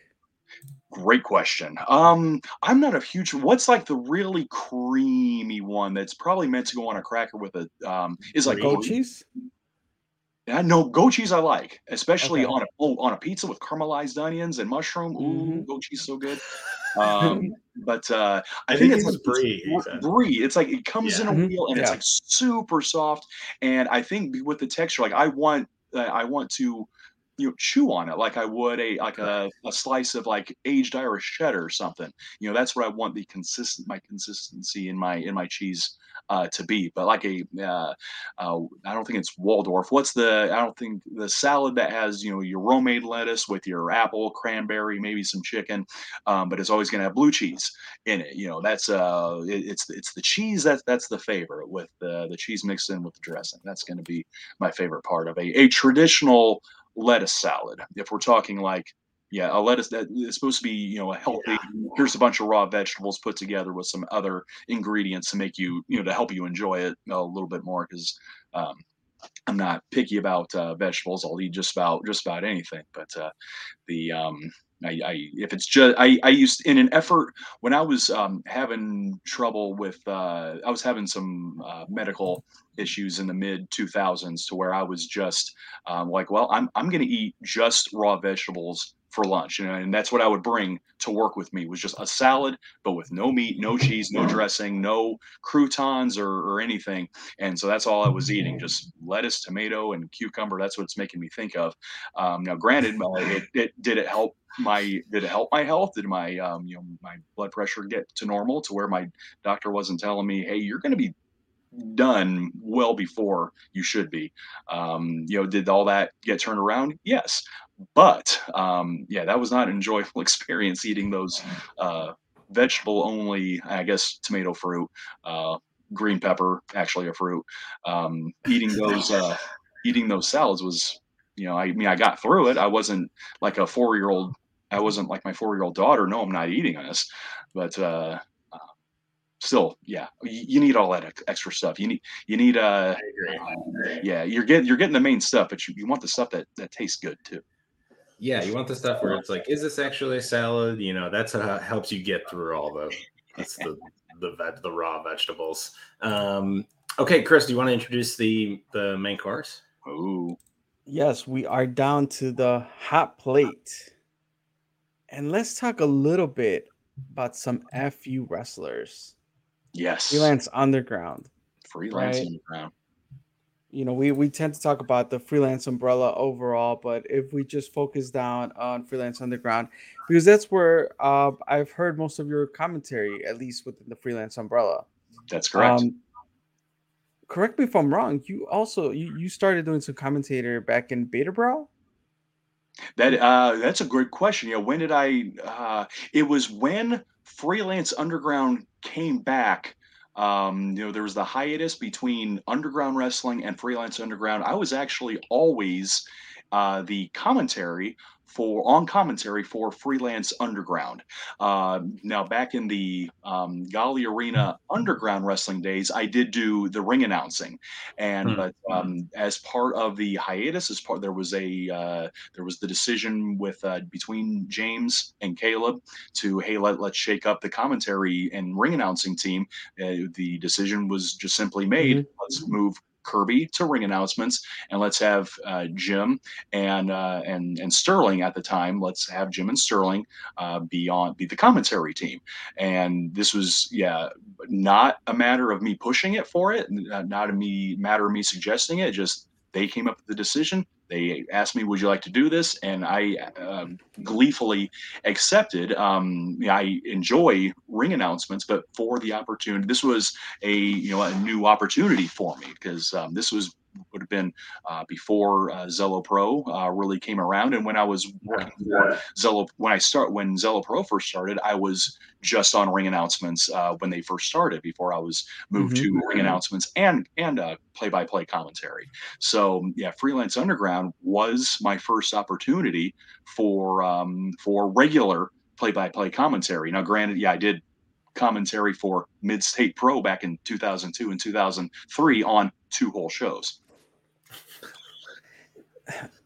Great question. Um, I'm not a huge. What's like the really creamy one that's probably meant to go on a cracker with a um is like Goat cheese? Yeah, no goat cheese I like, especially Okay. on a oh, on a pizza with caramelized onions and mushroom. Ooh, Mhm. goat cheese so good. [LAUGHS] Um, but uh, I, I think, think it's it like brie, he br- said. brie. It's like it comes in a wheel and it's like super soft. And I think with the texture, like I want, uh, I want to, you know, chew on it like I would a like a, a slice of like aged Irish cheddar or something. You know, that's what I want the consistent my consistency in my in my cheese uh, to be. But like a, uh, uh, I don't think it's Waldorf. What's the? I don't think the salad that has you know your romaine lettuce with your apple, cranberry, maybe some chicken, um, but it's always going to have blue cheese in it. You know, that's uh, it, it's it's the cheese that's that's the favorite with the the cheese mixed in with the dressing. That's going to be my favorite part of a a traditional lettuce salad. If we're talking like yeah, a lettuce that is supposed to be, you know, a healthy. Here's a bunch of raw vegetables put together with some other ingredients to make you, you know, to help you enjoy it a little bit more. Because um, I'm not picky about uh, vegetables. I'll eat just about just about anything. But uh, the um, I, I if it's just I I used in an effort when I was um, having trouble with uh, I was having some uh, medical issues in the mid 2000s to where I was just um, like, well, I'm I'm going to eat just raw vegetables for lunch, and that's what I would bring to work with me was just a salad, but with no meat, no cheese, no dressing, no croutons or, or anything. And so that's all I was eating, just lettuce, tomato, and cucumber. That's what it's making me think of. Um, now, granted, it, it did it help my did it help my health? Did my um, you know my blood pressure get to normal to where my doctor wasn't telling me, hey, you're going to be done well before you should be. Um, you know, did all that get turned around? Yes, but um, yeah, that was not an enjoyable [LAUGHS] experience eating those uh, vegetable only, I guess, tomato fruit, uh, green pepper, actually a fruit. Um, eating those uh, eating those salads was, you know, I mean, I got through it. I wasn't like a four year old. I wasn't like my four year old daughter. No, I'm not eating this, but uh, still, yeah, you, you, need all that extra stuff. You need, you need, uh, yeah, you're getting, you're getting the main stuff, but you, you want the stuff that, that tastes good too. Yeah. You want the stuff where it's like, is this actually a salad? You know, that's how it helps you get through all the, that's the, the veg, the raw vegetables. Um, okay, Chris, do you want to introduce the, the main course? Oh, yes, we are down to the hot plate. And let's talk a little bit about some FU wrestlers. Yes. Freelance Underground. Freelance right? Underground. You know, we, we tend to talk about the freelance umbrella overall, but if we just focus down on freelance underground, because that's where uh, I've heard most of your commentary, at least within the freelance umbrella. That's correct. Um, correct me if I'm wrong. You also you, you started doing some commentator back in Beta Brawl. That uh, that's a great question. Yeah, when did I? Uh, it was when Freelance Underground came back. Um, you know, there was the hiatus between Underground Wrestling and Freelance Underground. I was actually always uh, the commentary for on commentary for Freelance Underground. Uh, now, back in the um, Gali Arena Underground Wrestling days, I did do the ring announcing, and mm-hmm. but um, as part of the hiatus, as part there was a uh, there was the decision with uh, between James and Caleb to hey let let's shake up the commentary and ring announcing team. Uh, the decision was just simply made. Mm-hmm. Let's move Kirby to ring announcements, and let's have uh, Jim and uh, and and Sterling at the time. Let's have Jim and Sterling uh, be on be the commentary team. And this was yeah, not a matter of me pushing it for it, not a me matter of me suggesting it. Just they came up with the decision. They asked me, "Would you like to do this?" And I uh, gleefully accepted. Um, I enjoy ring announcements, but for the opportunity, this was a you know a new opportunity for me because um, this was been uh, before uh, Zelo Pro uh, really came around. And when I was working for Zelo, when I start when Zelo Pro first started, I was just on ring announcements uh, when they first started. Before I was moved mm-hmm. to ring announcements and and play by play commentary. So yeah, Freelance Underground was my first opportunity for um, for regular play by play commentary. Now, granted, yeah, I did commentary for Mid State Pro back in 2002 and 2003 on two whole shows.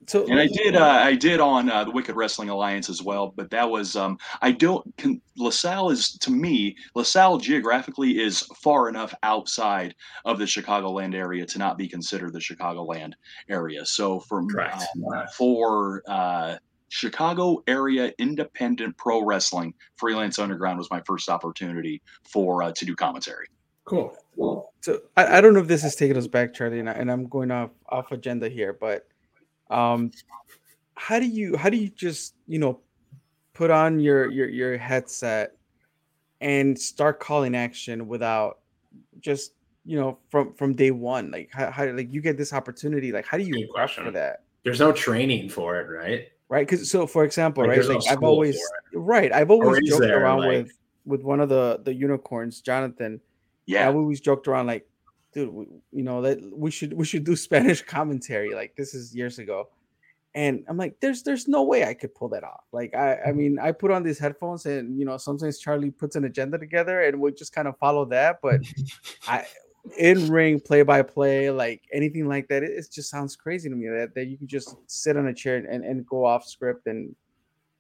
So, and I did, uh, I did on uh, the Wicked Wrestling Alliance as well, but that was, um, I don't. Can, LaSalle is to me, LaSalle geographically is far enough outside of the Chicagoland area to not be considered the Chicagoland area. So for um, for uh, Chicago area independent pro wrestling, Freelance Underground was my first opportunity for uh, to do commentary. Cool. So I, I don't know if this is taking us back, Charlie, and, I, and I'm going off off agenda here, but um, how do you how do you just you know put on your your your headset and start calling action without just you know from from day one? Like how, how like you get this opportunity like how do you question. for that? There's no training for it right? Right because so for example like, right like no i've always right i've always joked there, around like... with with one of the the unicorns jonathan. Yeah. I've always joked around like dude, we, you know that we should we should do [LAUGHS] Spanish commentary. Like this is years ago, and I'm like, there's there's no way I could pull that off. Like I I mm-hmm. mean I put on these headphones and you know sometimes Charlie puts an agenda together and we just kind of follow that. But I in [LAUGHS] ring play by play like anything like that, it, it, just sounds crazy to me that, that you can just sit on a chair and, and go off script and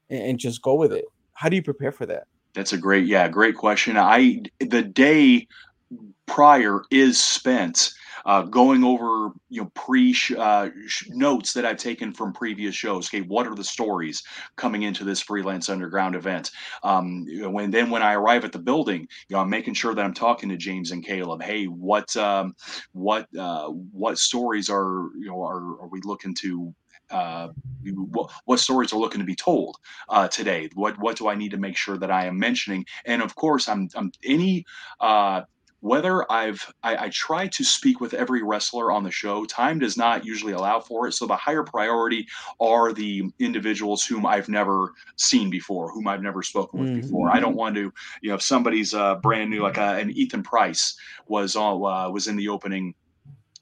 and just go with it. How do you prepare for that? That's a great yeah great question. I the day prior is spent uh, going over you know pre uh, notes that I've taken from previous shows. Okay, what are the stories coming into this freelance underground event? Um, when then when I arrive at the building, you know, I'm making sure that I'm talking to James and Caleb. Hey, what um, what uh, what stories are you know are, are we looking to uh, what, what, stories are looking to be told uh, today? What what do I need to make sure that I am mentioning? And of course, I'm, I'm any uh, whether I've I, I, try to speak with every wrestler on the show, time does not usually allow for it. So the higher priority are the individuals whom I've never seen before, whom I've never spoken with mm-hmm. before. I don't want to, you know, if somebody's uh, brand new, like uh, an Ethan Price was on uh, was in the opening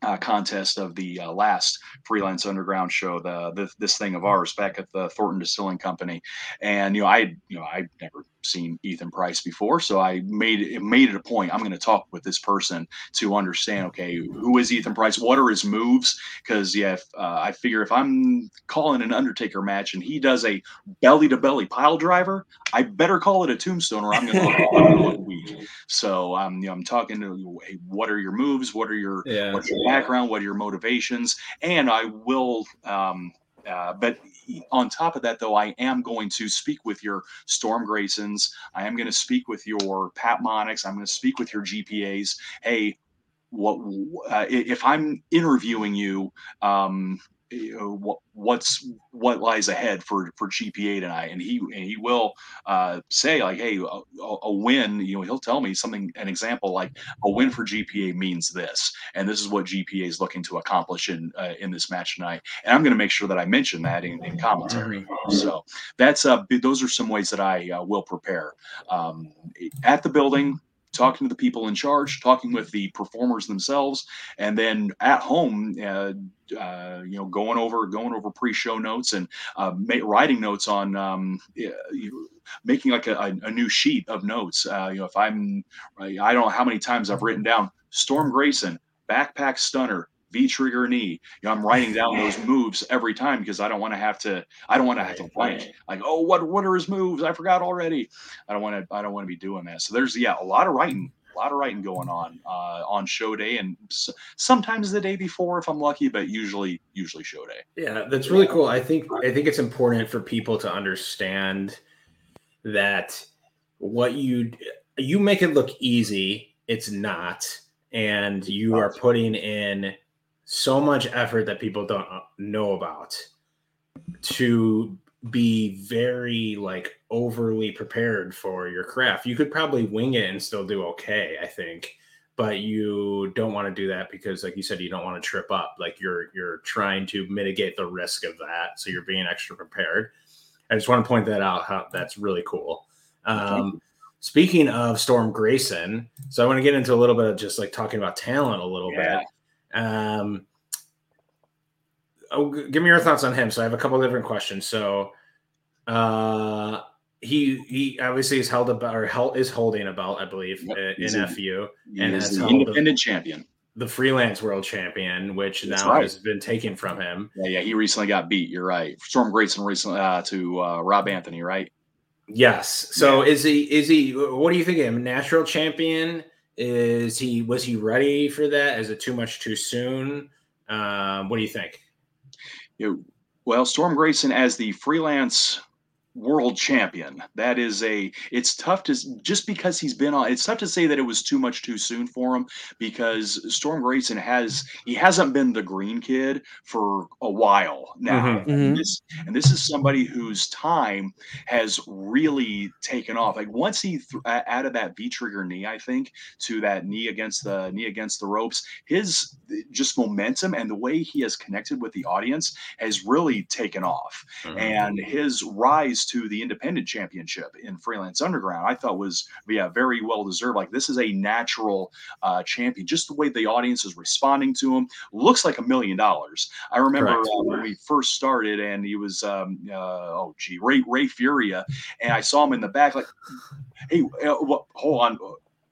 uh, contest of the uh, last freelance underground show, the, the, this thing of ours back at the Thornton Distilling Company, and you know I you know I'd never seen Ethan Price before, so I made it made it a point. I'm going to talk with this person to understand. Okay, who is Ethan Price? What are his moves? Because yeah, if, uh, I figure if I'm calling an Undertaker match and he does a belly to belly pile driver, I better call it a tombstone or I'm going to look weak. So um, you know, I'm talking to hey, what are your moves? What are your yeah. what's your background? What are your motivations? And I will. Um, uh, but on top of that, though, I am going to speak with your Storm Graysons. I am going to speak with your Pat Monix. I'm going to speak with your GPAs. Hey, what uh, if I'm interviewing you? Um, you know, what what's what lies ahead for for GPA tonight, and he and he will uh, say like, hey, a, a, win. You know, he'll tell me something, an example like a win for GPA means this, and this is what GPA is looking to accomplish in uh, in this match tonight. And I'm going to make sure that I mention that in, in commentary. So that's uh, those are some ways that I uh, will prepare um, at the building talking to the people in charge, talking with the performers themselves, and then at home, uh, uh, you know, going over going over pre-show notes and uh, writing notes on um, you, making like a, a, new sheet of notes. Uh, you know, if I'm, I don't know how many times I've written down Storm Grayson backpack stunner V trigger knee. You know, I'm writing down those moves every time because I don't want to have to. I don't want to have to blank. Like, oh, what what are his moves? I forgot already. I don't want to. I don't want to be doing that. So there's yeah, a lot of writing, a lot of writing going on uh, on show day, and sometimes the day before if I'm lucky, but usually usually show day. Yeah, that's really cool. I think I think it's important for people to understand that what you you make it look easy, it's not, and you are putting in so much effort that people don't uh, know about to be very like overly prepared for your craft. You could probably wing it and still do okay, I think. But you don't want to do that because like you said you don't want to trip up. Like you're you're trying to mitigate the risk of that, so you're being extra prepared. I just want to point that out how that's really cool. Um, speaking of Storm Grayson, so I want to get into a little bit of just like talking about talent a little yeah. bit. Um, oh, give me your thoughts on him. So I have a couple different questions. So, uh, he he obviously is held about or held, is holding a belt, I believe, yep. in, in FU, and has the independent the, champion, the freelance world champion, which That's now right. has been taken from him. Yeah, yeah, he recently got beat. You're right. Storm Grayson recently uh, to uh, Rob Anthony, right? Yes. So yeah. is he? Is he? What do you think of him? Natural champion? Is he was he ready for that? Is it too much too soon? Um, what do you think? You know, well, Storm Grayson as the freelance world champion. That is a it's tough to just because he's been on it's tough to say that it was too much too soon for him because Storm Grayson has he hasn't been the green kid for a while now. Mm-hmm. And, mm-hmm. this, and this is somebody whose time has really taken off. Like once he th- added that V trigger knee, I think, to that knee against the knee against the ropes, his just momentum and the way he has connected with the audience has really taken off. Mm-hmm. And his rise to the independent championship in Freelance Underground. I thought was yeah very well deserved. Like this is a natural uh, champion. Just the way the audience is responding to him looks like a million dollars. I remember uh, when we first started, and he was um, uh, oh gee Ray Ray Furia, and I saw him in the back like, hey, uh, hold on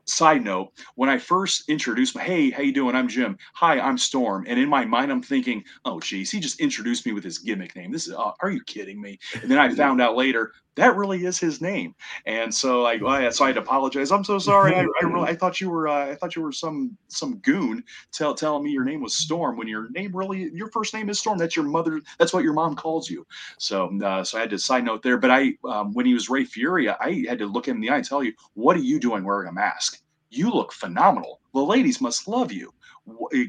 side note when i first introduced my hey how you doing? I'm jim. Hi i'm storm. And in my mind i'm thinking oh geez he just introduced me with his gimmick name. This is uh, are you kidding me? And then i found out later that really is his name. And so i, so i had to apologize. I'm so sorry. I, I really i thought you were uh, i thought you were some some goon tell, telling me your name was storm when your name really your first name is storm. That's your mother that's what your mom calls you. So uh, so i had to side note there. But i um, when he was ray furia i had to look him in the eye and tell you what are you doing wearing a mask? You look phenomenal. The ladies must love you. Eh,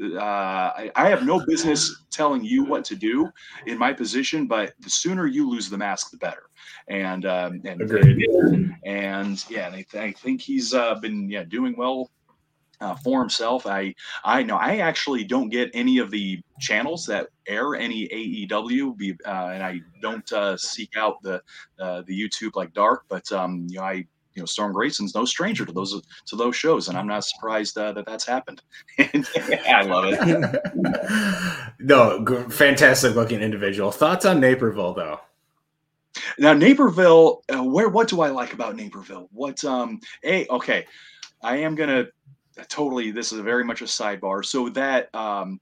uh, I have no business telling you what to do in my position, but the sooner you lose the mask, the better. And um, and and yeah, I, th- I think he's uh, been yeah doing well uh, for himself. I I know I actually don't get any of the channels that air any AEW, be, uh, and I don't uh, seek out the uh, the YouTube like Dark, but um, you know I you know Storm Grayson's no stranger to those to those shows, and I'm not surprised uh, that that's happened. [LAUGHS] I love it. [LAUGHS] no, fantastic looking individual. Thoughts on Naperville though? Now Naperville, uh, where what do I like about Naperville? What um, hey, okay, I am gonna totally. This is very much a sidebar. So that um,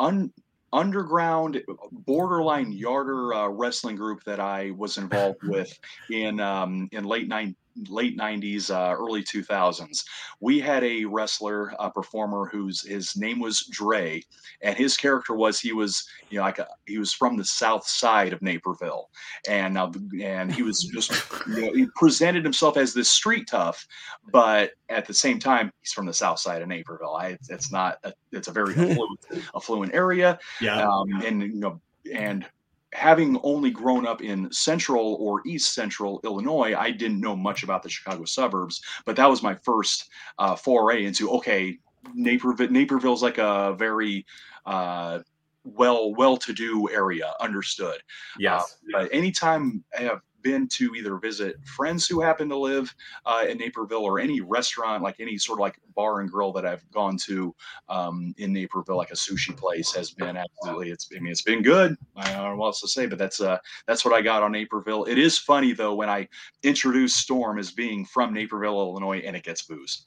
un underground borderline yarder uh, wrestling group that I was involved [LAUGHS] with in um, in late nine late 90s uh, early 2000s we had a wrestler a performer whose his name was dre and his character was he was you know like a, he was from the south side of naperville. And uh, and he was just you know, he presented himself as this street tough but at the same time he's from the south side of naperville. I, it's not a, it's a very [LAUGHS] affluent, affluent area. Yeah. Um, and you know and having only grown up in central or east central Illinois, I didn't know much about the Chicago suburbs, but that was my first uh, foray into okay, Naperville. Naperville's like a very uh, well well to do area, understood. Yes. Uh, but anytime I have been to either visit friends who happen to live uh, in Naperville or any restaurant, like any sort of like bar and grill that I've gone to um, in Naperville, like a sushi place, has been absolutely. It's I mean it's been good. I don't know what else to say, but that's uh that's what I got on Naperville. It is funny though when I introduce Storm as being from Naperville, Illinois, and it gets booze.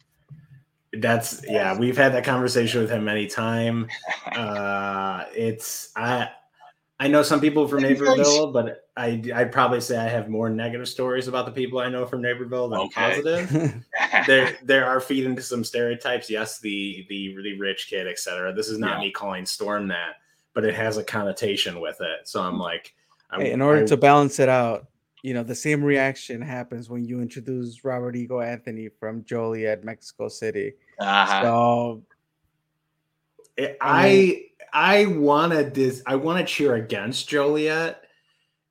That's yeah, we've had that conversation with him many times. [LAUGHS] Uh, it's I I know some people from Naperville, but I I'd probably say I have more negative stories about the people I know from Naperville than okay. positive. [LAUGHS] there [LAUGHS] there are feed into some stereotypes. Yes, the the really rich kid, etc. This is not yeah. me calling Storm that, but it has a connotation with it. So I'm like, I, hey, in order I, to balance it out, you know, the same reaction happens when you introduce Robert Ego Anthony from Joliet, Mexico City. Uh-huh. So I I want to dis I want to cheer against Joliet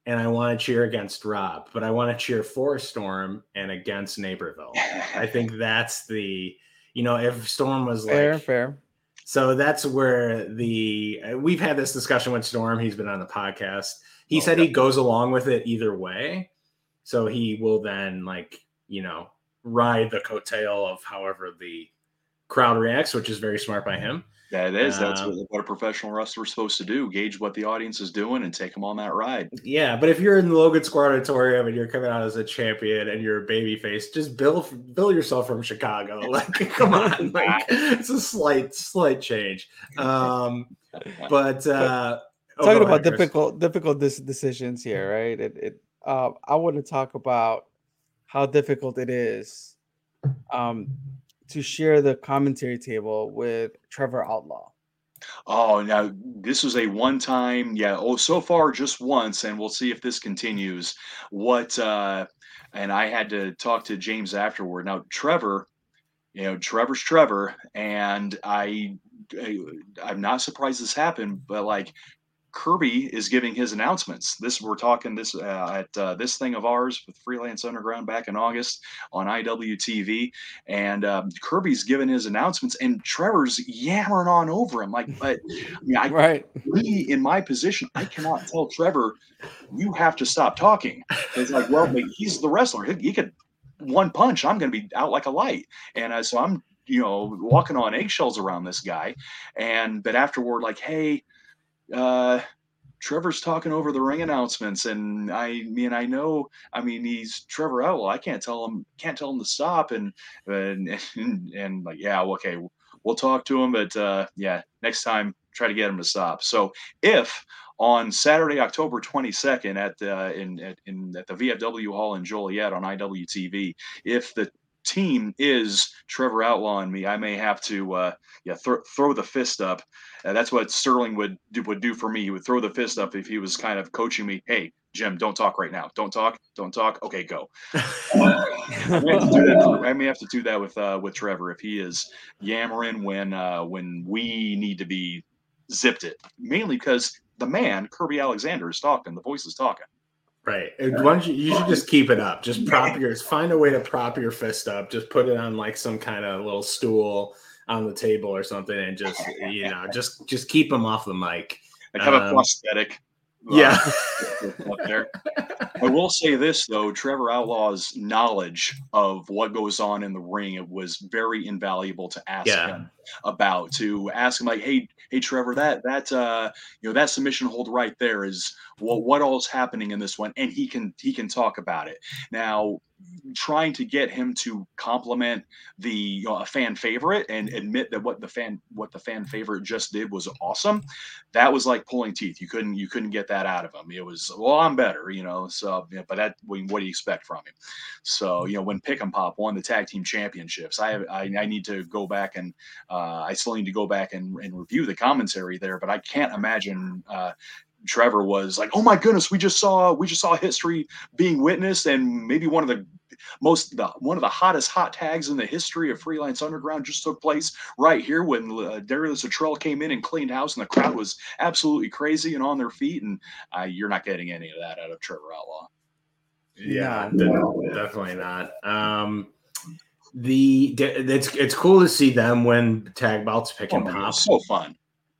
and I want to cheer against Rob, but I want to cheer for Storm and against Naperville. I [LAUGHS] think that's the you know if Storm was like fair, fair. So that's where the uh, we've had this discussion with Storm. He's been on the podcast. He oh, said he goes along with it either way. So he will then like, you know, ride the coattail of however the crowd reacts, which is very smart by mm-hmm. him. That is. That's um, what, what, a professional wrestler is supposed to do: gauge what the audience is doing and take them on that ride. Yeah, but if you're in the Logan Square Auditorium and you're coming out as a champion and you're a baby face, just bill bill yourself from Chicago. [LAUGHS] Like, come on, [LAUGHS] like it's a slight slight change. Um, [LAUGHS] but uh, oh, talking about ahead, difficult difficult decisions here, right? It, it uh, I want to talk about how difficult it is um, to share the commentary table with Trevor Outlaw. Oh, now this was a one time, yeah. Oh, so far just once, and we'll see if this continues. What, uh, and I had to talk to James afterward. Now, Trevor, you know, Trevor's Trevor, and I, I I'm not surprised this happened, but like Kirby is giving his announcements. This we're talking this uh, at uh, this thing of ours with Freelance Underground back in August on IWTV, and um, Kirby's giving his announcements, and Trevor's yammering on over him. Like, but I mean, I, right. me in my position, I cannot tell Trevor, you have to stop talking. It's like, well, he's the wrestler. He, he could one punch, I'm going to be out like a light, and uh, so I'm you know walking on eggshells around this guy, and but afterward, like, hey uh, Trevor's talking over the ring announcements, and I mean, I know, I mean, he's Trevor Outlaw. I can't tell him, can't tell him to stop, and and and, [LAUGHS] and like, yeah, okay, we'll talk to him, but uh, yeah, next time, try to get him to stop. So if on Saturday, October 22nd, at the in at, in at the VFW Hall in Joliet on IWTV, if the team is Trevor Outlaw and me, I may have to uh, yeah th- throw the fist up. Uh, that's what Sterling would do, would do for me. He would throw the fist up if he was kind of coaching me. Hey, Jim, don't talk right now. Don't talk. Don't talk. Okay, go. I, may for, I, may have to do that with uh, with Trevor if he is yammering when uh, when we need to be zipped it. Mainly because the man Kirby Alexander is talking. The voice is talking. Right. Why don't you, you should just keep it up. Just prop [LAUGHS] your find a way to prop your fist up. Just put it on like some kind of little stool on the table or something, and just you know, just just keep them off the mic. Like have um, a prosthetic. Yeah. [LAUGHS] up there. I will say this though, Trevor Outlaw's knowledge of what goes on in the ring it was very invaluable to ask yeah. him about. To ask him like, hey, hey, Trevor, that that uh, you know that submission hold right there is what what all's happening in this one, and he can he can talk about it. Now, trying to get him to compliment the you know, a fan favorite and admit that what the fan what the fan favorite just did was awesome that was like pulling teeth you couldn't you couldn't get that out of him it was well i'm better you know so yeah, but that what do you expect from him so you know when pick and pop won the tag team championships i have i, I need to go back and uh, i still need to go back and, and review the commentary there but i can't imagine uh, Trevor was like, "Oh my goodness, we just saw we just saw history being witnessed, and maybe one of the most the one of the hottest hot tags in the history of Freelance Underground just took place right here when uh, Darius Luttrell came in and cleaned house, and the crowd was absolutely crazy and on their feet. And uh, you're not getting any of that out of Trevor Outlaw. Yeah, definitely not. Um, the it's it's cool to see them when tag belts pick and oh, pop. So fun.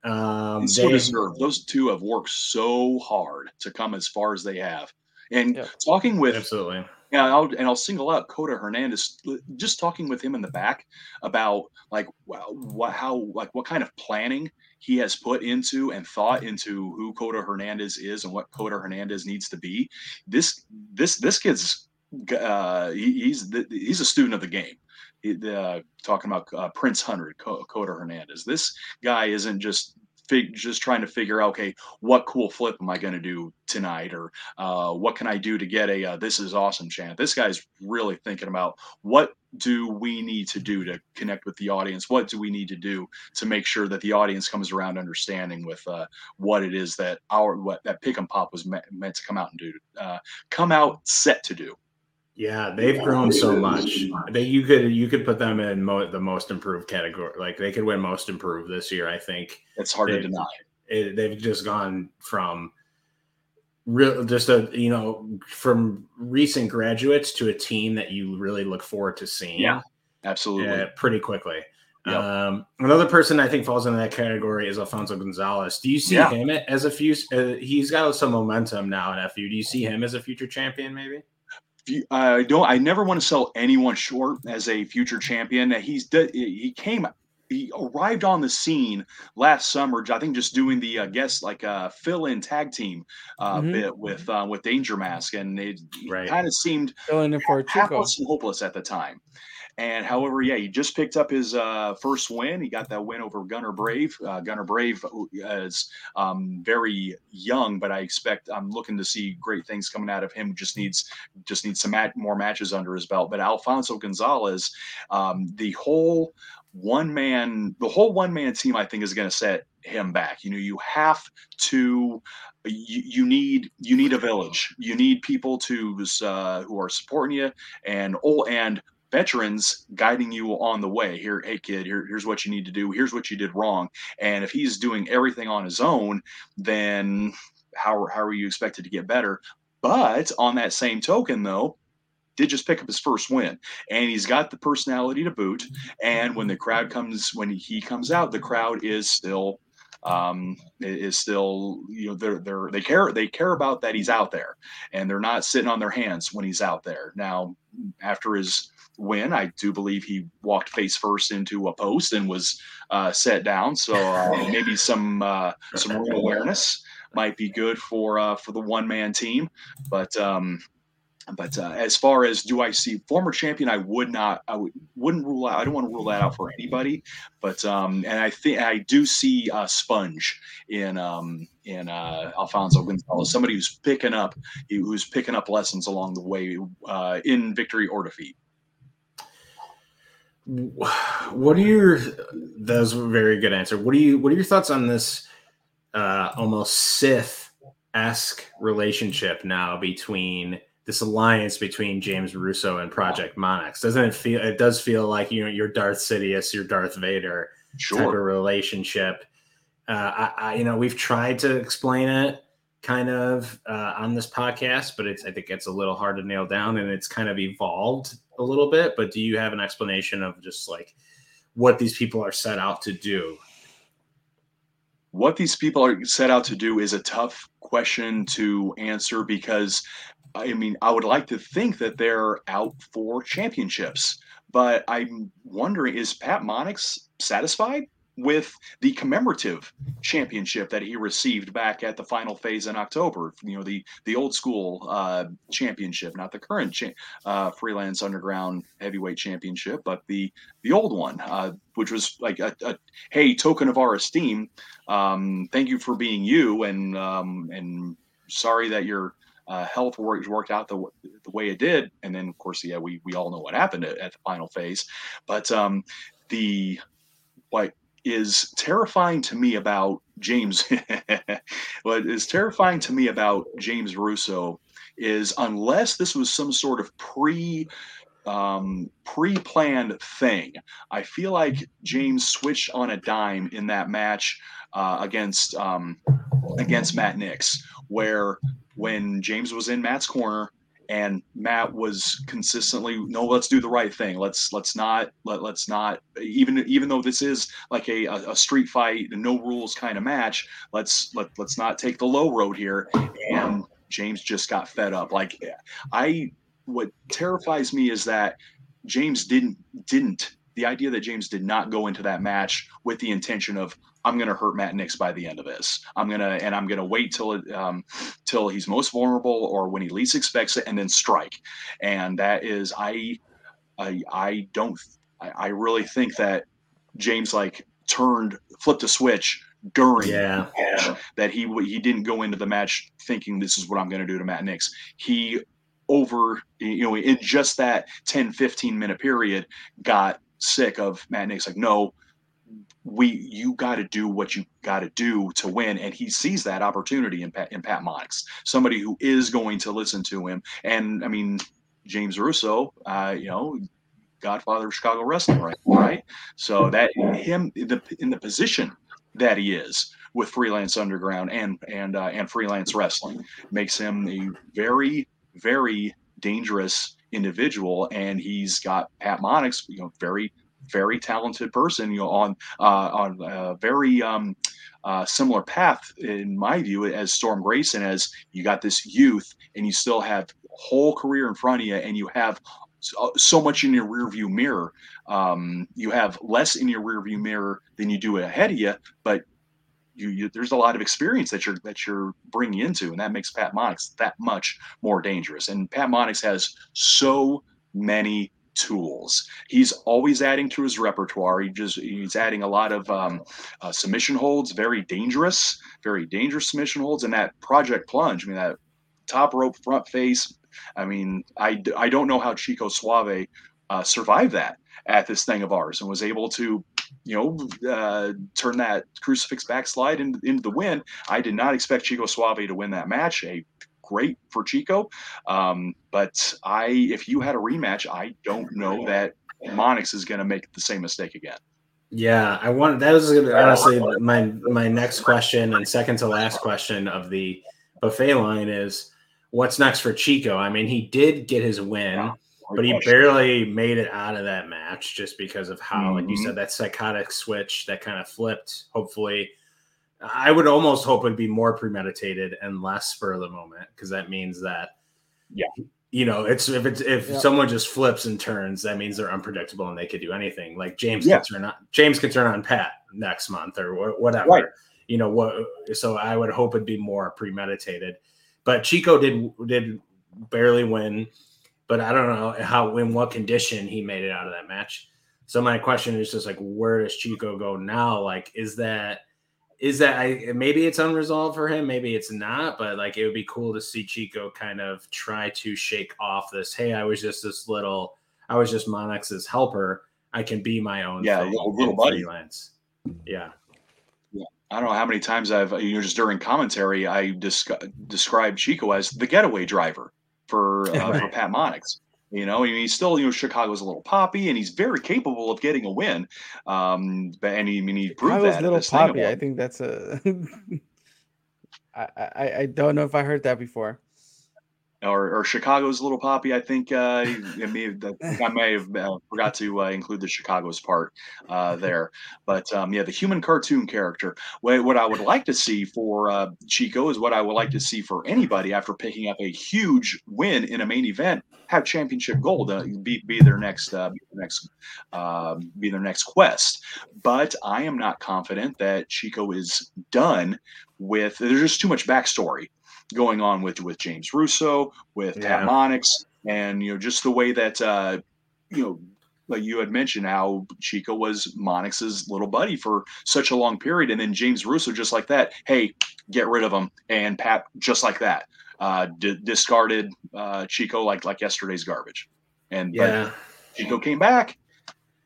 Um, so they, deserved. Those two have worked so hard to come as far as they have. And yeah. talking with absolutely, yeah, I'll, and I'll single out Kota Hernandez. Just talking with him in the back about like well what how like what kind of planning he has put into and thought into who Kota Hernandez is and what Kota Hernandez needs to be. This this this kid's uh, he, he's he's a student of the game uh, talking about uh, Prince Hunter, Kota Hernandez. This guy isn't just fig- just trying to figure out, okay, what cool flip am I going to do tonight, or uh, what can I do to get a uh, "This is awesome" chant. This guy's really thinking about what do we need to do to connect with the audience? What do we need to do to make sure that the audience comes around understanding with uh, what it is that our what that pick and pop was meant, meant to come out and do, uh, come out set to do. Yeah, they've grown so much. They you could you could put them in mo- the most improved category. Like they could win most improved this year. I think it's hard they, to deny. It, they've just gone from real just a you know from recent graduates to a team that you really look forward to seeing. Yeah, absolutely. Uh, pretty quickly. Yep. Um, another person I think falls into that category is Alfonso Gonzalez. Do you see yeah. him as a few? Uh, he's got some momentum now in FU. Do you see him as a future champion? Maybe. I don't. I never want to sell anyone short as a future champion. He's he came he arrived on the scene last summer. I think just doing the uh, guess like uh, fill in tag team uh, mm-hmm. bit with uh, with Danger Mask, and it right. kind of seemed for Chico. hopeless at the time. And however, yeah, he just picked up his uh, first win. He got that win over Gunner Brave. Uh, Gunner Brave is um, very young, but I expect I'm looking to see great things coming out of him. Just needs just needs some mat- more matches under his belt. But Alfonso Gonzalez, um, the whole one man, the whole one man team, I think is going to set him back. You know, you have to you, need you need a village. You need people to uh, who are supporting you and oh and veterans guiding you on the way. Here, hey kid, here, here's what you need to do. Here's what you did wrong. And if he's doing everything on his own, then how how are you expected to get better? But on that same token, though, did just pick up his first win, and he's got the personality to boot. And when the crowd comes, when he comes out, the crowd is still um, is still you know they're they're they care they care about that he's out there, and they're not sitting on their hands when he's out there. Now, after his win, I do believe he walked face first into a post and was uh, set down. So uh, maybe some uh, some room awareness might be good for uh, for the one man team, but. Um, but uh, as far as do I see former champion, I would not, I would, wouldn't rule out. I don't want to rule that out for anybody. But um, and I think I do see a sponge in um, in uh, Alfonso Gonzalez, somebody who's picking up, who's picking up lessons along the way uh, in victory or defeat. What are your? That was a very good answer. What are you? What are your thoughts on this? Uh, almost Sith esque relationship now between this alliance between James Russo and Project Monix. Doesn't it feel? It does feel like you know your Darth Sidious, your Darth Vader sure. type of relationship. Uh, I, I, you know, we've tried to explain it kind of uh, on this podcast, but it's I think it's a little hard to nail down, and it's kind of evolved a little bit. But do you have an explanation of just like what these people are set out to do? What these people are set out to do is a tough question to answer because I mean, I would like to think that they're out for championships, but I'm wondering is Pat Monix satisfied with the commemorative championship that he received back at the final phase in October? You know, the the old school uh, championship, not the current cha- uh, freelance underground heavyweight championship, but the the old one, uh, which was like a, a, hey token of our esteem. Um, thank you for being you, and um, and sorry that you're uh, health worked worked out the, the way it did, and then of course, yeah, we we all know what happened at, at the final phase. But um, the what is terrifying to me about James, [LAUGHS] what is terrifying to me about James Russo is unless this was some sort of pre um, pre-planned thing. I feel like James switched on a dime in that match uh, against um, against Matt Nix, where when James was in Matt's corner and Matt was consistently no let's do the right thing. Let's let's not let, let's not even even though this is like a, a street fight no rules kind of match let's let, let's not take the low road here. And James just got fed up. Like I what terrifies me is that James didn't didn't the idea that James did not go into that match with the intention of I'm going to hurt Matt Nix by the end of this. I'm going to and I'm going to wait till it um, till he's most vulnerable or when he least expects it, and then strike. And that is I I, I don't I, I really think that James like turned flipped a switch during yeah. that he he didn't go into the match thinking this is what I'm going to do to Matt Nix. He over you know in just that 10 15 minute period got sick of Matt Nix like no we you got to do what you got to do to win. And he sees that opportunity in Pat, in Pat Monix somebody who is going to listen to him. And I mean James Russo uh, you know godfather of Chicago wrestling right right? So that him the in the position that he is with freelance underground and and uh, and freelance wrestling makes him a very very dangerous individual and he's got Pat Monix you know very very talented person, you know, on uh, on a very um, uh, similar path, in my view, as Storm Grayson. As you got this youth, and you still have whole career in front of you, and you have so, so much in your rearview mirror. Um, you have less in your rearview mirror than you do ahead of you, but you, you, there's a lot of experience that you're that you're bringing into, and that makes Pat Monix that much more dangerous. And Pat Monix has so many tools. He's always adding to his repertoire. He just he's adding a lot of um, uh, submission holds, very dangerous, very dangerous submission holds, and that project plunge. I mean that top rope front face. I mean I I don't know how Chico Suave uh, survived that at this thing of ours and was able to you know, uh, turn that crucifix backslide into, into the win. I did not expect Chico Suave to win that match. A great for Chico. Um, but I, if you had a rematch, I don't know that Monix is going to make the same mistake again. Yeah, I want that was gonna, honestly my my next question and second to last question of the buffet line is what's next for Chico? I mean, he did get his win, but he question. barely made it out of that match just because of how, mm-hmm. like you mm-hmm. said, that psychotic switch that kind of flipped. Hopefully, I would almost hope it'd be more premeditated and less spur of the moment because that means that, yeah, you know, it's if it's if yep. someone just flips and turns, that means they're unpredictable and they could do anything. Like James yeah. can turn on James can turn on Pat next month or whatever. Right. You know what? So I would hope it'd be more premeditated. But Chico did did barely win, but I don't know how in what condition he made it out of that match. So my question is just like, where does Chico go now? Like, is that is that I maybe it's unresolved for him, maybe it's not, but like it would be cool to see Chico kind of try to shake off this. Hey, I was just this little, I was just Monix's helper. I can be my own. Yeah, little, little buddy. Freelance. Yeah. Yeah. I don't know how many times I've you know just during commentary I described Chico as the getaway driver for [LAUGHS] uh, right. for Pat Monix. You know, I mean, he's still, you know, Chicago's a little poppy, and he's very capable of getting a win. Um, but and he, I mean, he proved Chicago's that. Little poppy. I think that's a. [LAUGHS] I, I I don't know if I heard that before or, or Chicago's Little Poppy. I think uh, I, may have, I may have uh, forgot to uh, include the Chicago's part uh, there. But um, yeah, the human cartoon character. What, what I would like to see for uh, Chico is what I would like to see for anybody after picking up a huge win in a main event. Have championship gold uh, be, be their next be their next um, be their next quest. But I am not confident that Chico is done with. There's just too much backstory going on with with James Russo, with yeah. Pat Monix, and you know just the way that uh, you know like you had mentioned how Chico was Monix's little buddy for such a long period, and then James Russo just like that, hey, get rid of him, and Pat just like that uh, d- discarded uh, Chico like like yesterday's garbage, and yeah, Chico came back.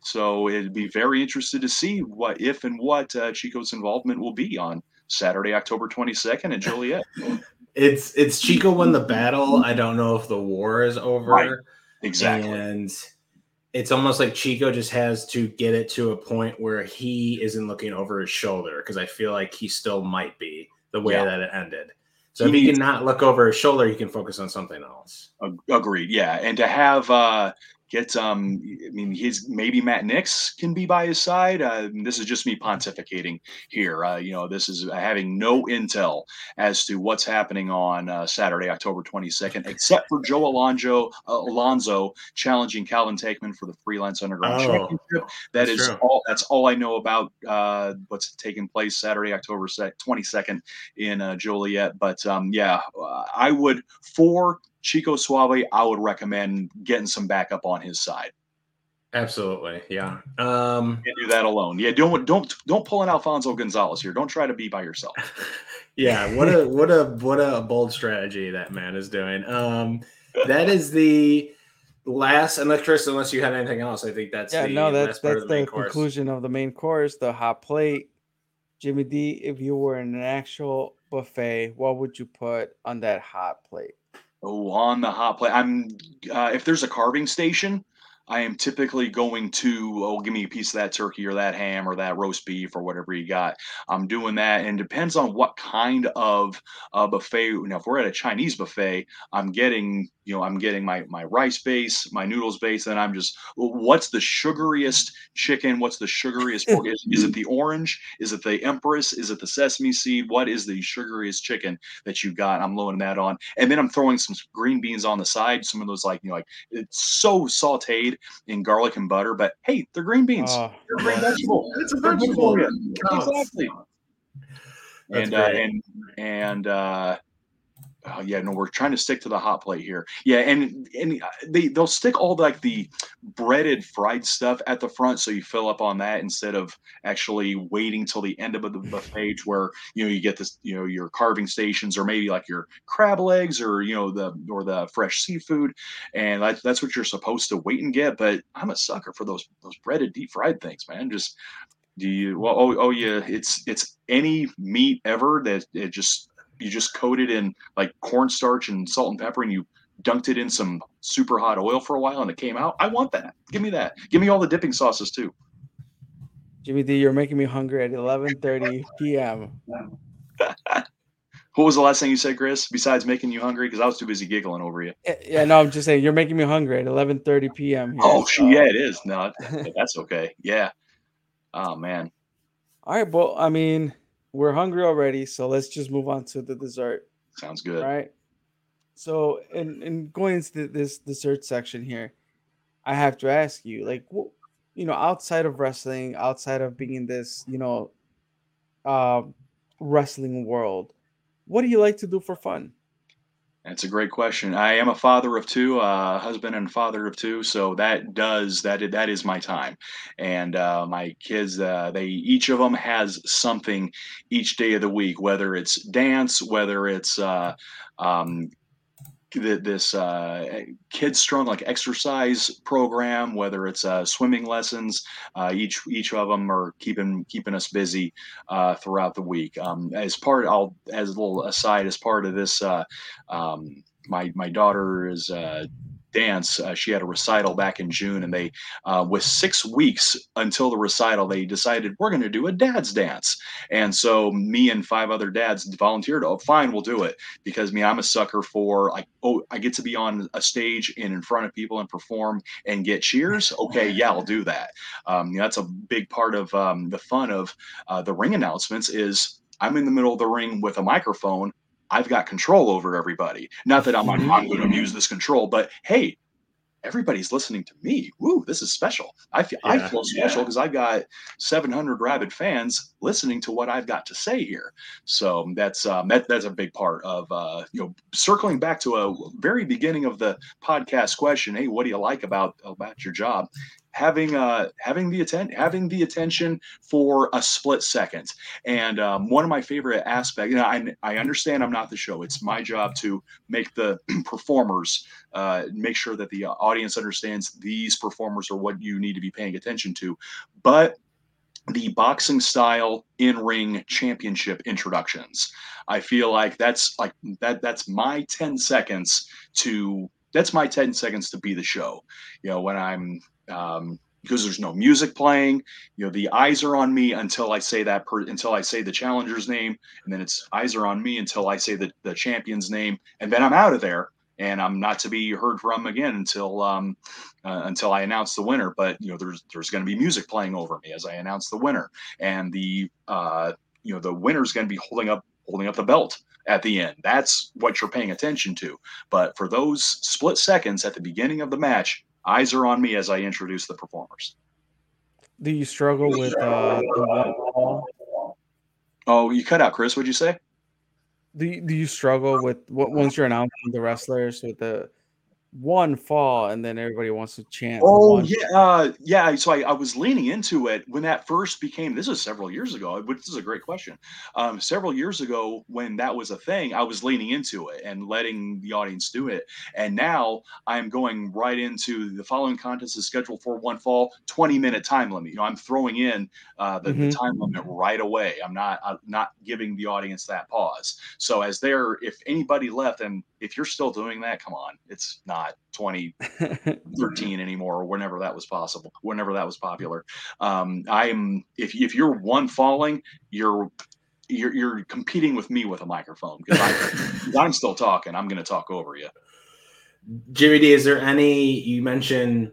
So it'd be very interested to see what if and what uh, Chico's involvement will be on Saturday, October 22nd in Joliet. [LAUGHS] it's it's Chico won the battle. I don't know if the war is over. Right. Exactly. And it's almost like Chico just has to get it to a point where he isn't looking over his shoulder because I feel like he still might be the way yeah. that it ended. So he if he can not look over his shoulder, he can focus on something else. Agreed. Yeah, and to have uh, get um i mean his maybe matt nix can be by his side. Uh, this is just me pontificating here. Uh, you know this is having no intel as to what's happening on uh, saturday october 22nd except for joe alonzo uh, alonzo challenging calvin tankman for the freelance underground oh, championship. That is true. all that's all i know about uh, what's taking place saturday october 22nd in uh, joliet. But um, yeah i would for Chico Suave, I would recommend getting some backup on his side. Absolutely, yeah. Um, do that alone. Yeah, don't don't don't pull an Alfonso Gonzalez here. Don't try to be by yourself. [LAUGHS] yeah, what a what a what a bold strategy that man is doing. Um, that is the last, unless Chris, unless you had anything else, I think that's yeah. The no, that's that's the, the conclusion of the main course, the hot plate. Jimmy D, if you were in an actual buffet, what would you put on that hot plate? Oh, on the hot plate. I'm uh, if there's a carving station, I am typically going to, oh, give me a piece of that turkey or that ham or that roast beef or whatever you got. I'm doing that. And depends on what kind of uh, buffet. Know, if we're at a Chinese buffet, I'm getting, you know, I'm getting my, my rice base, my noodles base. And I'm just, what's the sugariest chicken? What's the sugariest pork? Is, is it the orange? Is it the empress? Is it the sesame seed? What is the sugariest chicken that you got? I'm loading that on. And then I'm throwing some green beans on the side. Some of those, like, you know, like it's so sauteed in garlic and butter, but hey, they're green beans. Oh, they're a green vegetable. It's a vegetable. Exactly. and, uh, and and uh, oh yeah, no, we're trying to stick to the hot plate here. Yeah, and and uh, they they'll stick all the, like the breaded fried stuff at the front, so you fill up on that instead of actually waiting till the end of the buffet where you know you get this you know your carving stations or maybe like your crab legs or you know the or the fresh seafood, and that's that's what you're supposed to wait and get. But I'm a sucker for those those breaded deep fried things, man. Just do you well oh, oh yeah it's it's any meat ever that it just you just coat it in like cornstarch and salt and pepper, and you dunked it in some super hot oil for a while, and it came out. I want that. Give me that. Give me all the dipping sauces too. Jimmy D, you're making me hungry at 11:30 p.m. [LAUGHS] What was the last thing you said, Chris? Besides making you hungry, because I was too busy giggling over you. Yeah, Yeah, no, I'm just saying you're making me hungry at 11:30 p.m. here, Oh, so- yeah, it is. No, [LAUGHS] that's okay. Yeah. Oh man. All right, well, I mean, we're hungry already, so let's just move on to the dessert. Sounds good. right? So, in in going into this dessert section here, I have to ask you, like, wh- you know, outside of wrestling, outside of being in this, you know, uh, wrestling world, what do you like to do for fun? That's a great question. I am a father of two, uh, husband and father of two, so that does that. That is my time, and uh, my kids. Uh, they each of them has something each day of the week, whether it's dance, whether it's uh, um, this uh, kids strong like exercise program, whether it's uh, swimming lessons. Uh, each each of them are keeping keeping us busy uh, throughout the week. Um, as part, I'll as a little aside, as part of this, uh, um, my my daughter is. Dance uh, she had a recital back in june and they uh, with six weeks until the recital they decided we're going to do a dad's dance. And so me and five other dads volunteered oh fine we'll do it. Because me i'm a sucker for like oh i get to be on a stage and in front of people and perform and get cheers. Okay yeah i'll do that. Um, you know, that's a big part of um, the fun of uh, the ring announcements is i'm in the middle of the ring with a microphone i've got control over everybody not that i'm like i'm going to abuse this control but hey everybody's listening to me. Woo, this is special. I feel I feel special because I've got 700 rabid fans listening to what I've got to say here. So that's um, that, that's a big part of uh, you know circling back to a very beginning of the podcast question. Hey, what do you like about about your job? Having uh having the atten- having the attention for a split second, and um, one of my favorite aspects. You know, I I understand I'm not the show. It's my job to make the [CLEARS THROAT] performers uh, make sure that the uh, audience understands these performers are what you need to be paying attention to. But the boxing style in ring championship introductions, I feel like that's like that. That's my ten seconds to. That's my ten seconds to be the show. You know when I'm. Um, because there's no music playing, you know the eyes are on me until I say that per, until I say the challenger's name, and then it's eyes are on me until I say the the champion's name, and then I'm out of there and I'm not to be heard from again until um, uh, until I announce the winner. But you know, there's there's going to be music playing over me as I announce the winner, and the uh, you know the winner's going to be holding up holding up the belt at the end. That's what you're paying attention to. But for those split seconds at the beginning of the match, eyes are on me as I introduce the performers. Do you struggle with uh, the one fall? Oh, you cut out, Chris. What'd you say? Do you, do you struggle with what once you're announcing the wrestlers with the one fall and then everybody wants to chant? the Oh yeah, uh, yeah. So I, I was leaning into it when that first became. This is several years ago. Which this is a great question. Um, several years ago, when that was a thing, I was leaning into it and letting the audience do it. And now I'm going right into the following contest is scheduled for one fall, 20 minute time limit. You know, I'm throwing in uh, the, the Mhm. time limit right away. I'm not I'm not giving the audience that pause. So as there, if anybody left, and if you're still doing that, come on, it's not 2013 [LAUGHS] anymore or whenever that was possible whenever that was popular um i'm if, if you're one falling you're you're, you're competing with me with a microphone because I, [LAUGHS] i'm still talking i'm going to talk over you Jimmy D, is there any you mentioned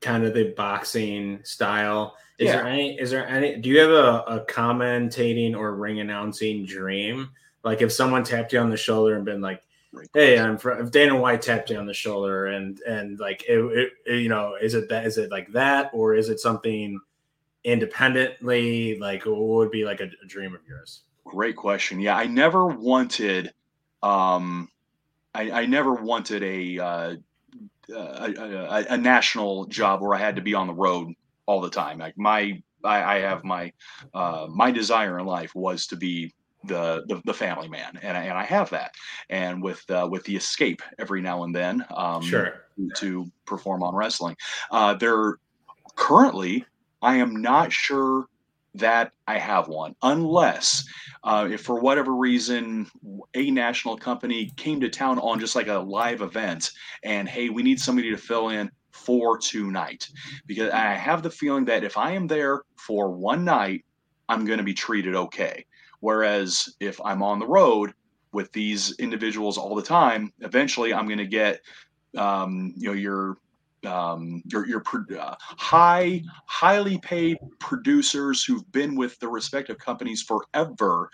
kind of the boxing style? Is Yeah. there any is there any do you have a, a commentating or ring announcing dream? Like if someone tapped you on the shoulder and been like, Great Hey. I'm from if Dana White tapped you on the shoulder and and like it, it, it- you know, is it that is it like that or is it something independently? Like what would be like a, a dream of yours? great question yeah i never wanted um i, I never wanted a uh a, a, a national job where i had to be on the road all the time like my i, I have my uh my desire in life was to be the, the the family man and I, and I have that and with uh, with the escape every now and then um Sure. to perform on wrestling. Uh, there currently, I am not sure that I have one, unless uh, if for whatever reason a national company came to town on just like a live event and hey, we need somebody to fill in for tonight. Because I have the feeling that if I am there for one night, I'm going to be treated okay. Whereas if I'm on the road with these individuals all the time, eventually I'm going to get, um, you know, your um, your your uh, high highly paid producers who've been with the respective companies forever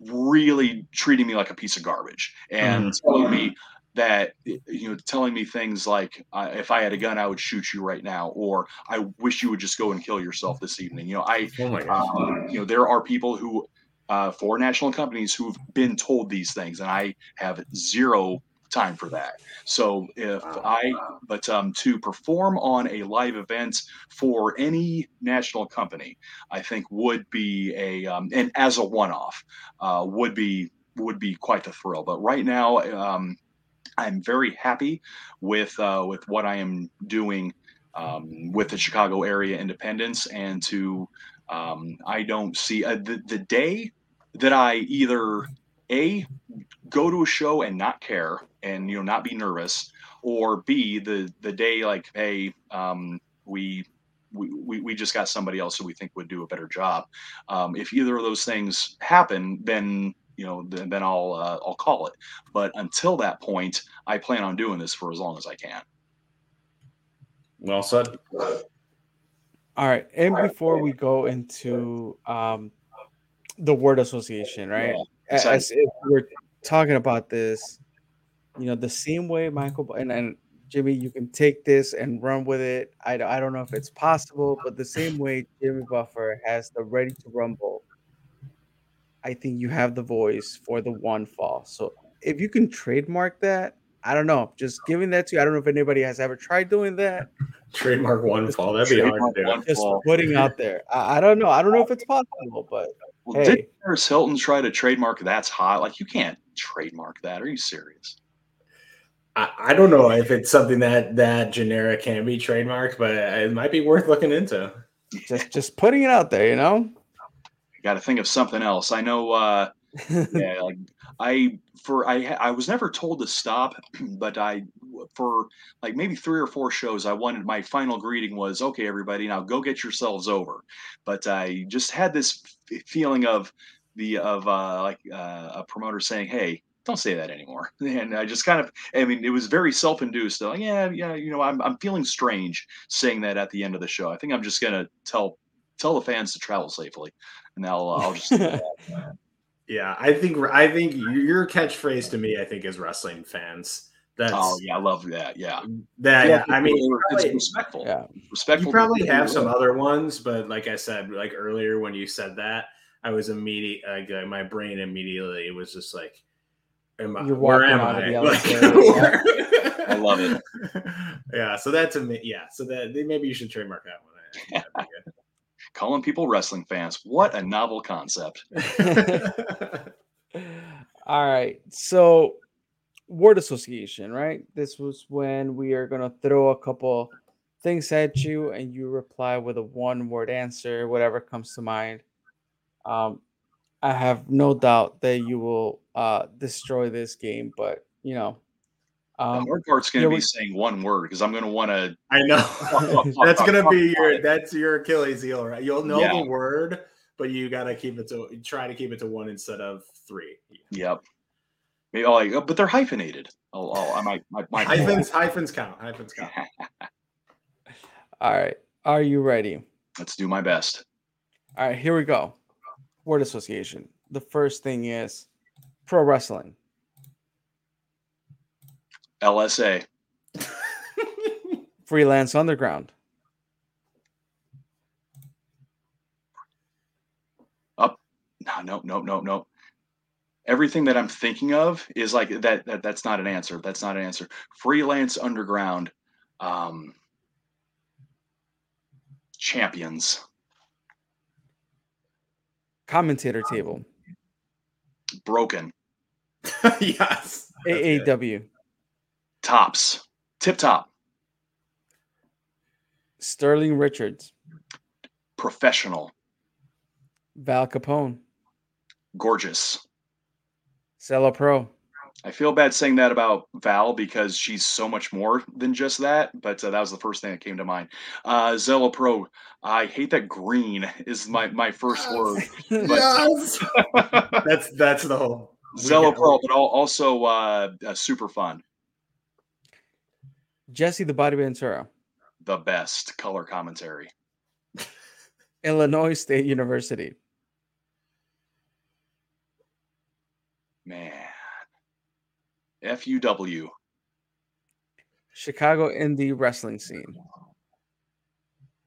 really treating me like a piece of garbage and mm. telling me that you know telling me things like uh, if i had a gun i would shoot you right now or i wish you would just go and kill yourself this evening you know i oh um, you know there are people who uh, for national companies who've been told these things and i have zero time for that. So if I, but um, to perform on a live event for any national company, I think would be a, um, and as a one-off, uh, would be would be quite the thrill. But right now, um, I'm very happy with uh, with what I am doing um, with the Chicago area independents, and to um, I don't see uh, the the day that I either a go to a show and not care and you know not be nervous or b the the day like hey um, we we, we just got somebody else who we think would do a better job. Um, if either of those things happen then you know then, then i'll uh, i'll call it. But until that point i plan on doing this for as long as i can. Well said. All right and before we go into um, the word association right yeah. as if we're talking about this you know, the same way Michael and, and Jimmy, you can take this and run with it. I, I don't know if it's possible, but the same way Jimmy Buffer has the ready to rumble, I think you have the voice for the one fall. So if you can trademark that, I don't know. Just giving that to you. I don't know if anybody has ever tried doing that. Trademark one just fall. That'd be hard to do. Just fall. putting out there. I, I, don't know. I don't know if it's possible, but well, hey. did Paris Hilton try to trademark that's hot? Like you can't trademark that. Are you serious? I, I don't know if it's something that that generic can be trademarked, but it might be worth looking into. Just just putting it out there, you know. Got to think of something else. I know. uh yeah, like I for I I was never told to stop, [CLEARS THROAT] but I for like maybe three or four shows I wanted my final greeting was okay everybody now go get yourselves over, but I just had this feeling of the of uh like uh, a promoter saying hey don't say that anymore. [LAUGHS] And I just kind of, I mean, it was very self-induced. Like, yeah, yeah, you know, I'm, I'm feeling strange saying that at the end of the show. I think I'm just gonna tell tell the fans to travel safely, and I'll I'll just. [LAUGHS] yeah, I think I think your catchphrase to me, I think, is wrestling fans. That's, oh yeah, I love that. Yeah, that yeah, I mean, it's probably, respectful. Yeah, respectful. You probably have some other ones, but like I said, like earlier when you said that, I was immediate. Like uh, my brain immediately was just like, am I, where am I? Like, where, I love it. Yeah, so that's [LAUGHS] a yeah. So that maybe you should trademark that one. Calling people wrestling fans. What a novel concept. [LAUGHS] [LAUGHS] All right. So word association, right? This was when we are gonna throw a couple things at you and you reply with a one word answer, whatever comes to mind. Um, I have no doubt that you will uh, destroy this game, but you know, um, the hard part's going to be saying one word because I'm going to want to. I know [LAUGHS] that's going to be your that's your Achilles heel, right? You'll know yeah. the word, but you got to keep it to try to keep it to one instead of three. Yep. Maybe, oh, like, but they're hyphenated. Oh, oh I might. My, my hyphens hyphens count. Hyphens count. [LAUGHS] All right. Are you ready? Let's do my best. All right. Here we go word association. The first thing is pro wrestling. LSA. [LAUGHS] Freelance underground. Up. No, no, no, no, no. Everything that I'm thinking of is like that, that that's not an answer. That's not an answer. Freelance underground. Um, champions commentator table. Broken. [LAUGHS] yes. AAW. Tops. Tip top. Sterling Richards. Professional. Val Capone, Gorgeous. Zelo Pro, I feel bad saying that about Val because she's so much more than just that, but uh, that was the first thing that came to mind. Uh, Zelo Pro, I hate that green is my, my first word. [LAUGHS] But Yes! [LAUGHS] that's that's the whole Zelo Pro, but also uh, super fun. Jesse the Body Ventura, The best color commentary. Illinois State University, Man. FUW. Chicago in the wrestling scene.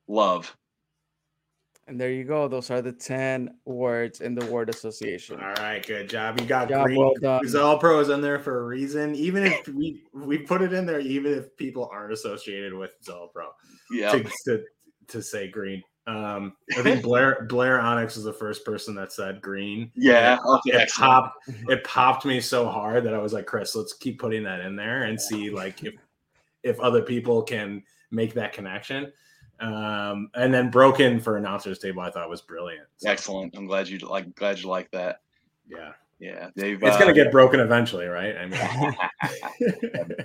Love. And there you go. Those are the 10 words in the word association. All right, good job. You got Job green. well done. Zelo Pro is in there for a reason. Even if we we put it in there, even if people aren't associated with Zelo Pro, Yeah. to, to to say green. Um, I think [LAUGHS] Blair Blair Onyx was the first person that said green. Yeah. It, Okay. it popped. It popped me so hard that I was like, Chris, let's keep putting that in there and see like if if other people can make that connection. Um, and then broken for announcers table, I thought was brilliant. So, Excellent. I'm glad you like glad you like that. Yeah, Yeah. They've it's uh, gonna get broken eventually, right? I mean, [LAUGHS]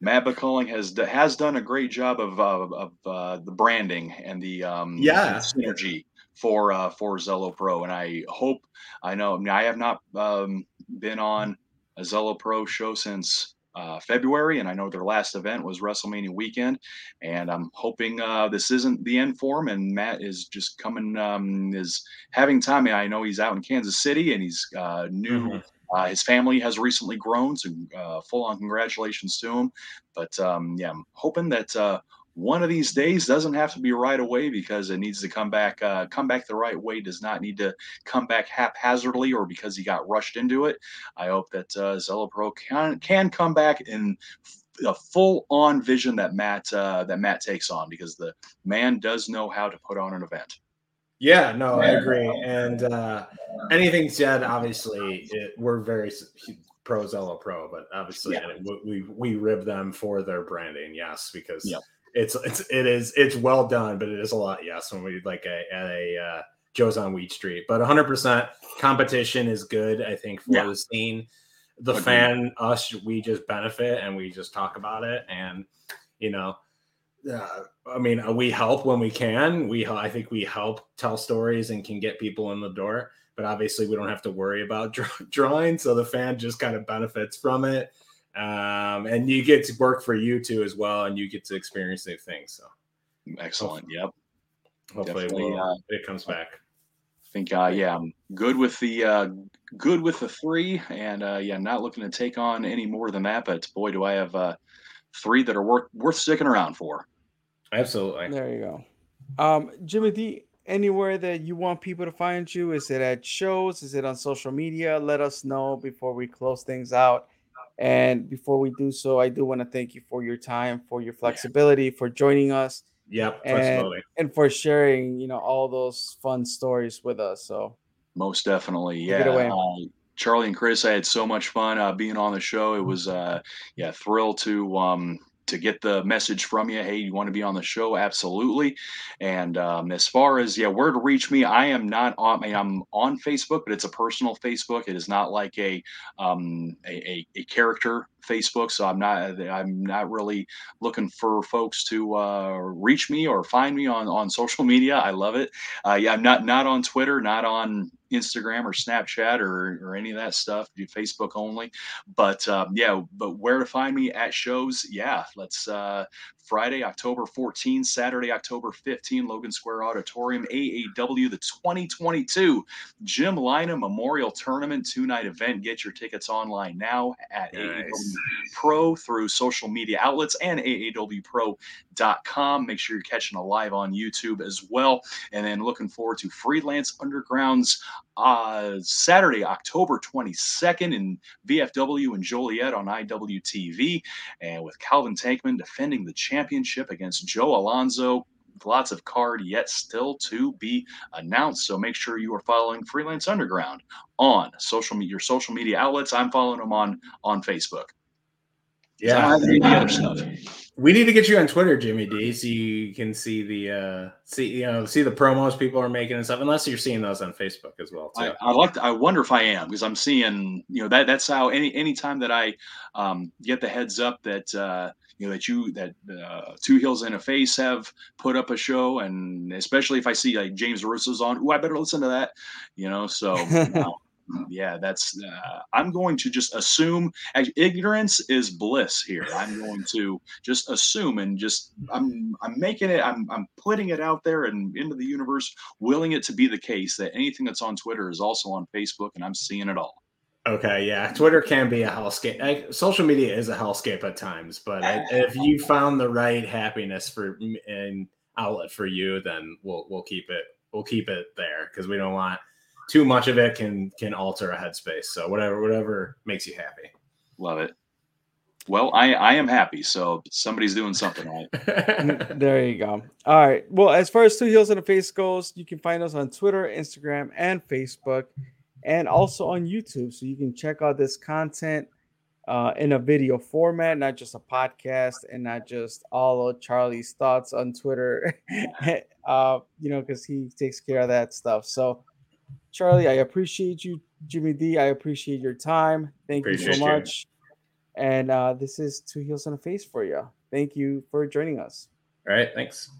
Matt McCulling has has done a great job of uh, of uh, the branding and the um, Yeah. synergy for uh, for Zelo Pro, and I hope I know I, mean, I have not um, been on a Zelo Pro show since uh, February, and I know their last event was WrestleMania weekend, and I'm hoping uh, this isn't the end for him, and Matt is just coming um, is having time. I know he's out in Kansas City, and he's uh, new. Mhm. Uh, his family has recently grown, so uh, full on congratulations to him. But um, yeah, I'm hoping that uh, one of these days doesn't have to be right away because it needs to come back. Uh, come back the right way does not need to come back haphazardly or because he got rushed into it. I hope that uh, Zelo Pro can can come back in a full on vision that Matt uh, that Matt takes on because the man does know how to put on an event. Yeah, no, I agree. And uh, anything said, obviously, it, we're very pro Zelo Pro, but obviously, Yeah. and it- we we rib them for their branding, yes, because Yep. It's it's it is it's well done, but it is a lot, yes, when we like a at a uh, Joe's on Weed Street. But 100 percent competition is good, I think, for Yeah. the scene. The Agreed. fan, us, we just benefit and we just talk about it, and you know, uh, I mean, uh, we help when we can. We, I think, we help tell stories and can get people in the door. But obviously, we don't have to worry about [LAUGHS] draw- drawing, so the fan just kind of benefits from it, um, and you get to work for you too as well, and you get to experience new things. So Excellent. Yep. hopefully, we'll, uh, it comes back. I think uh yeah i'm good with the uh good with the three and uh yeah not looking to take on any more than that but boy do i have uh three that are worth worth sticking around for Absolutely. There you go. Um, Jimmy D, anywhere that you want people to find you? Is it at shows? Is it on social media? Let us know before we close things out. And before we do so, I do want to thank you for your time, for your flexibility, for joining us, Yep. And- and for sharing, you know, all those fun stories with us. So most definitely yeah away. Uh, charlie and chris i had so much fun uh being on the show it was uh yeah thrill to um to get the message from you hey you want to be on the show? Absolutely. And um, as far as yeah where to reach me i am not on i'm on facebook but it's a personal facebook. It is not like a um a, a, a character facebook so i'm not i'm not really looking for folks to uh reach me or find me on on social media. I love it. Uh yeah i'm not not on twitter not on instagram or snapchat or or any of that stuff do facebook only. But um, yeah but where to find me at shows? Yeah let's uh Friday, October 14, Saturday, October 15, Logan Square Auditorium, AAW, the 2022 Jim Lynam Memorial Tournament two night event. Get your tickets online now at Nice. AAW Pro through social media outlets and AAWPro.com. Make sure you're catching a live on YouTube as well. And then looking forward to Freelance Underground's uh, Saturday, October 22nd in VFW and Joliet on IWTV and with Calvin Tankman defending the championship against Joe Alonzo. Lots of card yet still to be announced. So make sure you are following Freelance Underground on social media, your social media outlets. I'm following them on on Facebook. I Yeah. have any of other stuff. We need to get you on Twitter, Jimmy D, so you can see the uh see you know see the promos people are making and stuff. Unless you're seeing those on Facebook as well too. I, I like. To, I wonder if I am because I'm seeing. You know that that's how any any time that I um, get the heads up that uh, you know that you that uh, Two Heels and a Face have put up a show, and especially if I see like James Russo's on, oh, I better listen to that. You know, so. [LAUGHS] uh, yeah, that's. Uh, I'm going to just assume ignorance is bliss here. I'm going to just assume and just. I'm. I'm making it. I'm. I'm putting it out there and into the universe, willing it to be the case that anything that's on Twitter is also on Facebook, and I'm seeing it all. Okay, yeah, Twitter can be a hellscape. I, social media is a hellscape at times, but I, [LAUGHS] if you found the right happiness for an outlet for you, then we'll we'll keep it. We'll keep it there because we don't want too much of it can can alter a headspace. So whatever whatever makes you happy. Love it. Well, I I am happy. So somebody's doing something right. [LAUGHS] there you go. All right. Well, as far as two heels in the face goes, you can find us on Twitter, Instagram, and Facebook, and also on YouTube. So you can check out this content uh, in a video format, not just a podcast, and not just all of Charlie's thoughts on Twitter. [LAUGHS] uh, you know, because he takes care of that stuff. So Charlie, I appreciate you. Jimmy D, I appreciate your time. Thank appreciate you so much. You. And uh, this is Two Heels and a Face for you. Thank you for joining us. All right. Thanks.